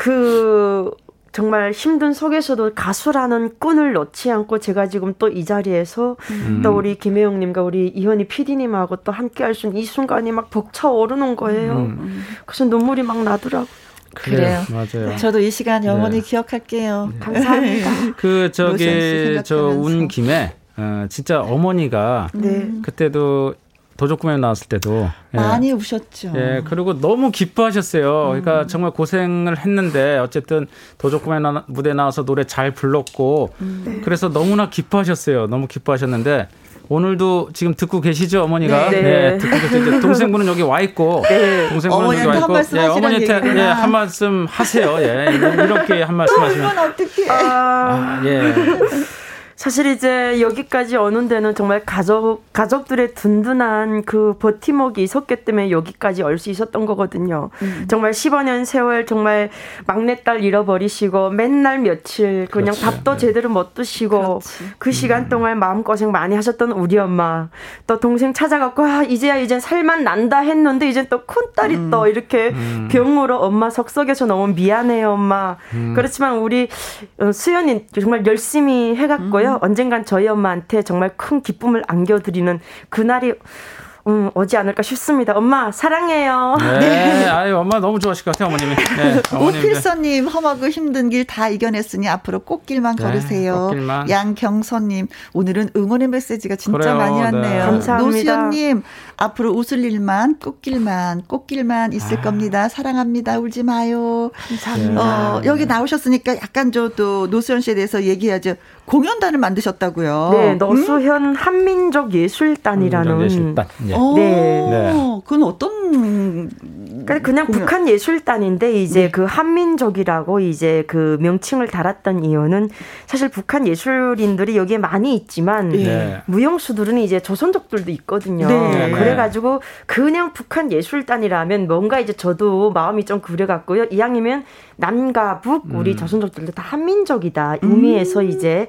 음. 정말 힘든 속에서도 가수라는 꾼을 놓지 않고 제가 지금 또 이 자리에서 음. 또 우리 김혜영님과 우리 이현희 PD님하고 또 함께 할 수 있는 이 순간이 막 벅차오르는 거예요. 음. 그래서 눈물이 막 나더라고요. 그래요. 맞아요. 저도 이 시간 영원히 네. 기억할게요. 네. 감사합니다. 그 저기 저 운 김에 어, 진짜 어머니가 네. 그때도 도적구에 나왔을 때도 예. 많이 예. 우셨죠. 예, 그리고 너무 기뻐하셨어요. 음. 그러니까 정말 고생을 했는데 어쨌든 도적구에 나, 무대 나와서 노래 잘 불렀고 음. 네. 그래서 너무나 기뻐하셨어요. 너무 기뻐하셨는데 오늘도 지금 듣고 계시죠, 어머니가? 네. 네 듣고 계시죠. 동생분은 여기 와 있고, 네. 동생분은 여기 와 있고, 예, 어머니한테 예, 한 말씀 하세요. 예, 이렇게 한 말씀 하시면. 어떻게? 아, 아, 예. 사실 이제 여기까지 오는 데는 정말 가족 가족들의 든든한 그 버팀목이 있었기 때문에 여기까지 올 수 있었던 거거든요. 음. 정말 15년 세월 정말 막내딸 잃어버리시고 맨날 며칠 그냥 그렇지. 밥도 네. 제대로 못 드시고 그렇지. 그 시간 음. 동안 마음 고생 많이 하셨던 우리 엄마 또 동생 찾아갖고 아 이제야 이제 살만 난다 했는데 이제 또 큰 딸이 음. 또 이렇게 음. 병으로 엄마 속속에서 너무 미안해요 엄마. 음. 그렇지만 우리 어, 수연이 정말 열심히 해갔고요. 있고요. 언젠간 저희 엄마한테 정말 큰 기쁨을 안겨드리는 그날이 음, 오지 않을까 싶습니다. 엄마 사랑해요. 네, 네. 아유 엄마 너무 좋아하실 것 같아요, 어머님이. 네, 우필서님 험하고 힘든 길 다 이겨냈으니 앞으로 꽃길만 네, 걸으세요. 꽃길만. 양경선님 오늘은 응원의 메시지가 진짜 그래요, 많이 왔네요. 네. 감사합니다. 노수연님 앞으로 웃을 일만 꽃길만 꽃길만 있을 아. 겁니다. 사랑합니다. 울지 마요. 감사합니다. 어, 여기 나오셨으니까 약간 저도 노수연 씨에 대해서 얘기하죠. 공연단을 만드셨다고요. 네, 노수현 음? 한민족 예술단이라는. 한민족 예술단. 네. 네. 네. 그건 어떤 그러니까 그냥 공연. 북한 예술단인데 이제 네. 그 한민족이라고 이제 그 명칭을 달았던 이유는 사실 북한 예술인들이 여기에 많이 있지만 네. 무용수들은 이제 조선족들도 있거든요. 네. 그래 가지고 그냥 북한 예술단이라면 뭔가 이제 저도 마음이 좀 그래 갖고요. 이왕이면 남과 북 우리 음. 조선족들도 다 한민족이다 의미에서 음. 이제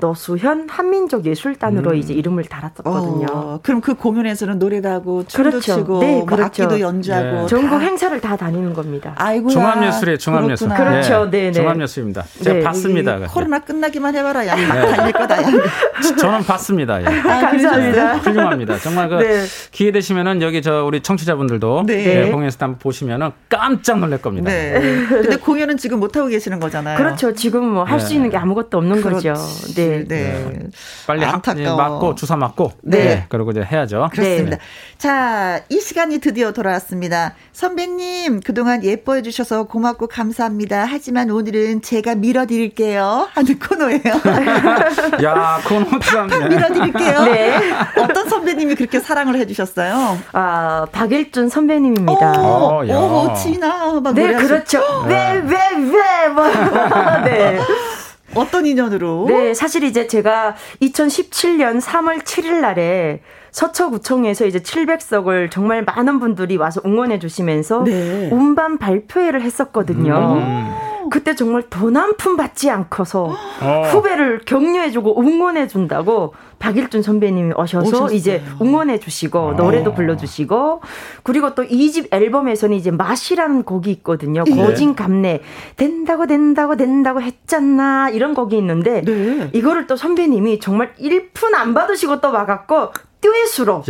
너수현 한민족 예술단으로 음. 이제 이름을 달았었거든요. 어, 그럼 그 공연에서는 노래도 하고 춤도 그렇죠. 추고 네, 뭐 그렇죠. 악기도 연주하고 네. 전국 행사를 다 다니는 겁니다. 아이고 종합예술이에요, 종합예술. 그렇죠, 네, 네. 종합예술입니다. 제가 네. 봤습니다. 코로나 끝나기만 해봐라, 야, 네. 달릴 거다. 야. 저는 봤습니다. 예. 아, 감사합니다. 훌륭합니다. 정말 그 네. 기회 되시면은 여기 저 우리 청취자분들도 네. 네, 공연에서 한번 보시면은 깜짝 놀랄 겁니다. 네. 근데 공연은 지금 못 하고 계시는 거잖아요. 그렇죠. 지금 뭐 할 수 있는 게 아무것도 없는 그렇지. 거죠. 네. 네. 네. 빨리 안타까워. 맞고 주사 맞고 네. 네. 그리고 이제 해야죠. 그렇습니다. 네. 자, 이 시간이 드디어 돌아왔습니다. 선배님, 그동안 예뻐해 주셔서 고맙고 감사합니다. 하지만 오늘은 제가 밀어 드릴게요. 하는 코너예요. 야, 코너 참. 밀어 드릴게요. 네. 어떤 선배님이 그렇게 사랑을 해 주셨어요? 아, 박일준 선배님입니다. 오, 오, 오 지나. 막 네, 그렇죠. 왜, 왜, 왜, 뭐. 네. 어떤 인연으로? 네, 사실 이제 제가 2017년 3월 7일 날에 서초구청에서 이제 700석을 정말 많은 분들이 와서 응원해 주시면서 네. 음반 발표회를 했었거든요. 음. 그때 정말 돈 한 푼 받지 않고서 어. 후배를 격려해주고 응원해준다고 박일준 선배님이 오셔서 오셨어요. 이제 응원해주시고 아. 노래도 불러주시고 그리고 또 이 집 앨범에서는 이제 맛이라는 곡이 있거든요. 네. 고진 감래 된다고 된다고 된다고 했잖아 이런 곡이 있는데 네. 이거를 또 선배님이 정말 1푼 안 받으시고 또 와갖고 듀엣으로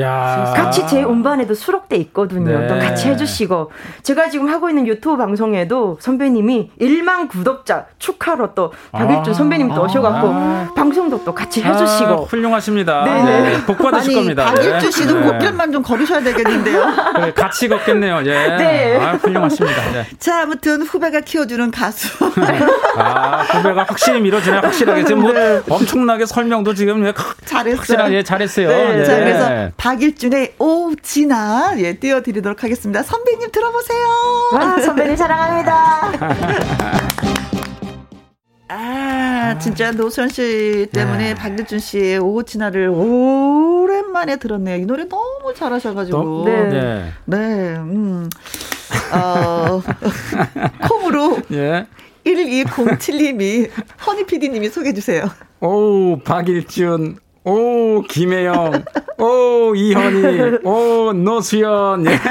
같이 제 음반에도 수록돼 있거든요. 네. 또 같이 해주시고 제가 지금 하고 있는 유튜브 방송에도 선배님이 1만 구독자 축하로 또 박일준 아. 선배님 도 오셔갖고 아. 방송도 또 같이 해주시고 아, 훌륭하십니다. 네네. 네. 복 받으실 아니, 겁니다. 박일준 씨도 네. 꽃길만 좀 걸으셔야 되겠는데요. 네, 같이 걷겠네요. 예. 네. 아, 훌륭하십니다. 네. 자 아무튼 후배가 키워주는 가수. 아 후배가 확실히 밀어주네 확실하게 지금 뭐 네. 엄청나게 설명도 지금 잘했어요. 확실하게 잘했어요. 네. 자, 그래서 네. 박일준의 오 진아 예 띄워드리도록 하겠습니다. 선배님 들어보세요. 와 선배님 사랑합니다. 아, 진짜 노선 씨 때문에 네. 박일준 씨의 오 진아를 오랜만에 들었네요. 이 노래 너무 잘하셔가지고. 네. 네. 네. 음. 어, 콩으로. 예. 1207님이 허니 PD님이 소개해 주세요. 오, 박일준. 오, 김혜영. 오, 이현희. 오, 노수연. 예.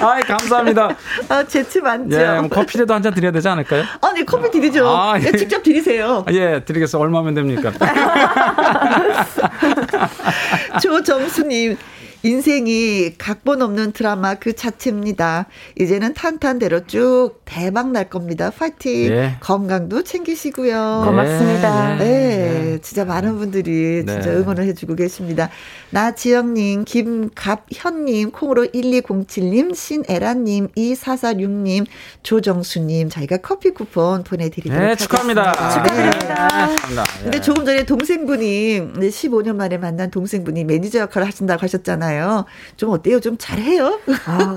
아이, 감사합니다. 아, 재치 많죠. 예, 뭐 커피라도 한 잔 드려야 되지 않을까요? 아니, 커피 드리죠. 아, 예. 예, 직접 드리세요. 예, 드리겠어요. 얼마면 됩니까? 조정수님. 인생이 각본 없는 드라마 그 자체입니다. 이제는 탄탄대로 쭉 대박 날 겁니다. 파이팅. 네. 건강도 챙기시고요. 고맙습니다. 네. 네. 진짜 많은 분들이 네. 진짜 응원을 해주고 계십니다. 나지영님, 김갑현님, 콩으로 1207님, 신애라님, 2446님, 조정수님, 저희가 커피 쿠폰 보내드리도록 네, 축하합니다. 축하합니다. 네. 축하합니다. 근데 조금 전에 동생분이 15년 만에 만난 동생분이 매니저 역할을 하신다고 하셨잖아요. 좀 어때요? 좀 잘해요? 아,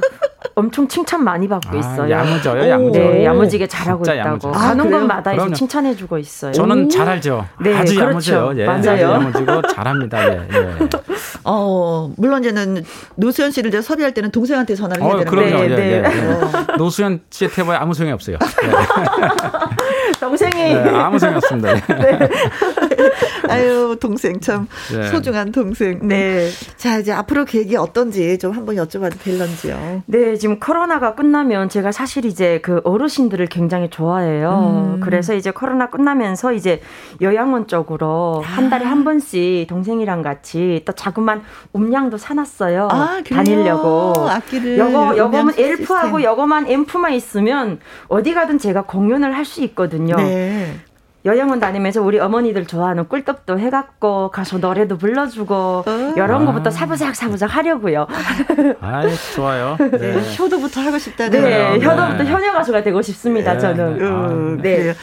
엄청 칭찬 많이 받고 아, 있어요. 야무져요, 야무져. 네, 야무지게 잘하고 있다고. 야무져. 가는 아, 곳마다 이제 칭찬해 주고 있어요. 저는 잘 알죠. 네, 아주 그렇죠. 야무져요. 예, 맞아요. 아주 야무지고 잘합니다. 예, 예. 어, 물론 이제는 노수현 씨를 이제 섭외할 때는 동생한테 전화를 해야 어, 되는 거예요. 네, 네. 예, 예. 노수현 씨의 태보에 아무 소용이 없어요. 네. 동생이 네, 아무 소용이 없습니다. 네. 아유, 동생 참 네. 소중한 동생. 네. 자, 이제 앞으로 계획이 어떤지 좀 한번 여쭤봐도 될런지요. 네, 지금 코로나가 끝나면 제가 사실 이제 그 어르신들을 굉장히 좋아해요. 음. 그래서 이제 코로나 끝나면서 이제 요양원 쪽으로 아. 한 달에 한 번씩 동생이랑 같이 또 자그만 음량도 사놨어요. 아, 다니려고. 악기를. 여거, 여거만 엘프하고 여거만 앰프만 있으면 어디 가든 제가 공연을 할 수 있거든요. 네. 여행원 다니면서 우리 어머니들 좋아하는 꿀떡도 해갖고 가서 노래도 불러주고 어? 이런 아. 거부터 사부작 사부작 하려고요. 아, 좋아요. 네. 네. 효도부터 하고 싶다는. 네, 네. 효도부터 현역 가수가 되고 싶습니다. 네. 저는. 음, 아, 네.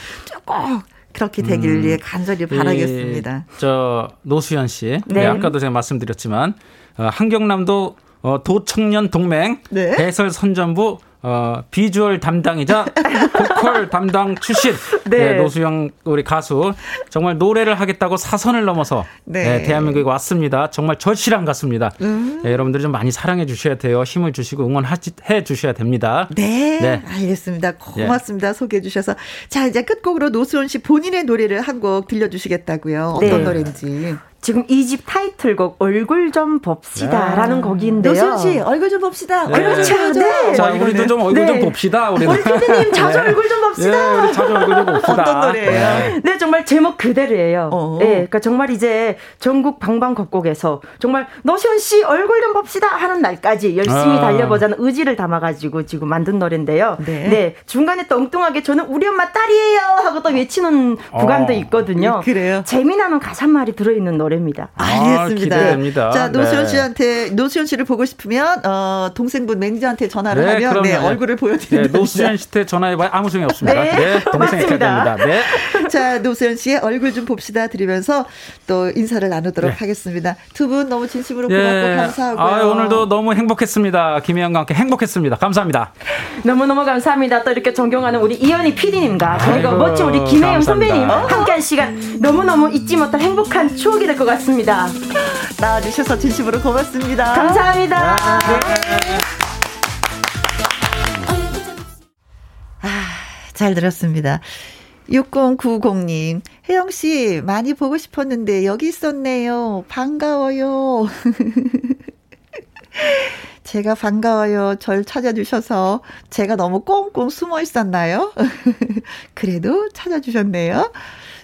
꼭 그렇게 되길 음, 간절히 바라겠습니다. 저 노수연 씨, 네. 네. 아까도 제가 말씀드렸지만 어, 한경남도 어, 도청년 동맹 네. 해설 선전부 어, 비주얼 담당이자 보컬 담당 출신 네. 네, 노수영 우리 가수 정말 노래를 하겠다고 사선을 넘어서 네. 네, 대한민국에 왔습니다. 정말 절실한 가수입니다. 음. 네, 여러분들이 좀 많이 사랑해 주셔야 돼요. 힘을 주시고 응원해 주셔야 됩니다. 네, 네. 알겠습니다. 고맙습니다. 예. 소개해 주셔서 자 이제 끝곡으로 노수원 씨 본인의 노래를 한 곡 들려주시겠다고요. 어떤 네. 노래인지. 지금 이 집 타이틀곡 얼굴 좀 봅시다라는 네. 곡인데요. 노선 씨 얼굴 좀 봅시다. 네. 그렇죠. 네. 자, 우리도 좀 얼굴 네. 좀 봅시다. 우리 우리 PD님 자주 네. 얼굴 좀 봅시다. 네, 우리 자주 얼굴 좀 봅시다. 어떤 노래예요? 네, 정말 제목 그대로예요. 어. 네, 그러니까 정말 이제 전국 방방곡곡에서 정말 노시원 씨 얼굴 좀 봅시다 하는 날까지 열심히 아. 달려보자는 의지를 담아가지고 지금 만든 노래인데요. 네. 네. 중간에 또 엉뚱하게 저는 우리 엄마 딸이에요 하고 또 외치는 구간도 어. 있거든요. 그래요. 재미나는 가사말이 들어있는 노래 입니다. 알겠습니다. 아, 기대됩니다. 자, 노시원 네. 씨한테 노시원 씨를 보고 싶으면 어, 동생분 매니저한테 전화를 네, 하면 네, 얼굴을 보여드립니다. 네, 노시원 씨한테 전화해봐야 아무 소용이 없습니다. 네, 네 동생 맞습니다. 네. 자, 노시원 씨의 얼굴 좀 봅시다 드리면서 또 인사를 나누도록 네. 하겠습니다. 두 분 너무 진심으로 고맙고 예. 감사하고요. 아, 오늘도 너무 행복했습니다. 김혜영과 함께 행복했습니다. 감사합니다. 너무너무 감사합니다. 또 이렇게 존경하는 우리 이현희 PD님과 그리고 멋진 우리 김혜영 선배님 함께한 시간 너무너무 잊지 못할 행복한 추억이 될것 같습니다. 나와주셔서 진심으로 고맙습니다. 감사합니다. 네. 아, 잘 들었습니다. 6090님, 혜영씨, 많이 보고 싶었는데, 여기 있었네요. 반가워요. 제가 반가워요. 절 찾아주셔서 제가 너무 꽁꽁 숨어 있었나요? 그래도 찾아주셨네요.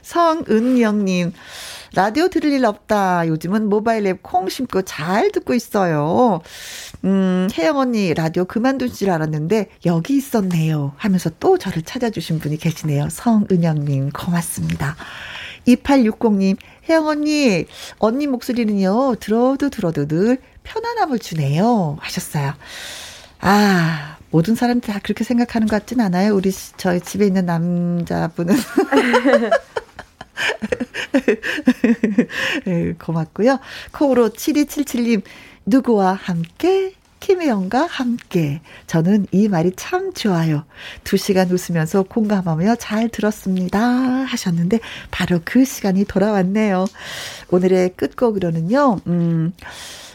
성은영님, 라디오 들을 일 없다. 요즘은 모바일 앱 콩 심고 잘 듣고 있어요. 음, 혜영 언니 라디오 그만둔 줄 알았는데 여기 있었네요. 하면서 또 저를 찾아주신 분이 계시네요. 성은영님 고맙습니다. 2860님, 혜영 언니, 언니 목소리는요, 들어도 들어도 늘 편안함을 주네요. 하셨어요. 아, 모든 사람들 다 그렇게 생각하는 것 같진 않아요. 우리, 저희 집에 있는 남자분은. 네, 고맙고요. 콩으로 7277님, 누구와 함께? 김혜영과 함께. 저는 이 말이 참 좋아요. 두 시간 웃으면서 공감하며 잘 들었습니다. 하셨는데, 바로 그 시간이 돌아왔네요. 오늘의 끝곡으로는요, 음,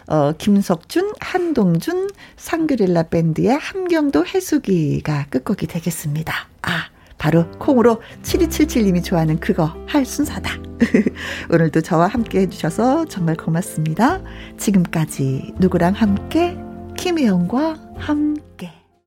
어, 김석준, 한동준, 상그릴라 밴드의 함경도 해수기가 끝곡이 되겠습니다. 아, 바로 콩으로 7277님이 좋아하는 그거 할 순서다. 오늘도 저와 함께 해주셔서 정말 고맙습니다. 지금까지 누구랑 함께? 김혜영과 함께.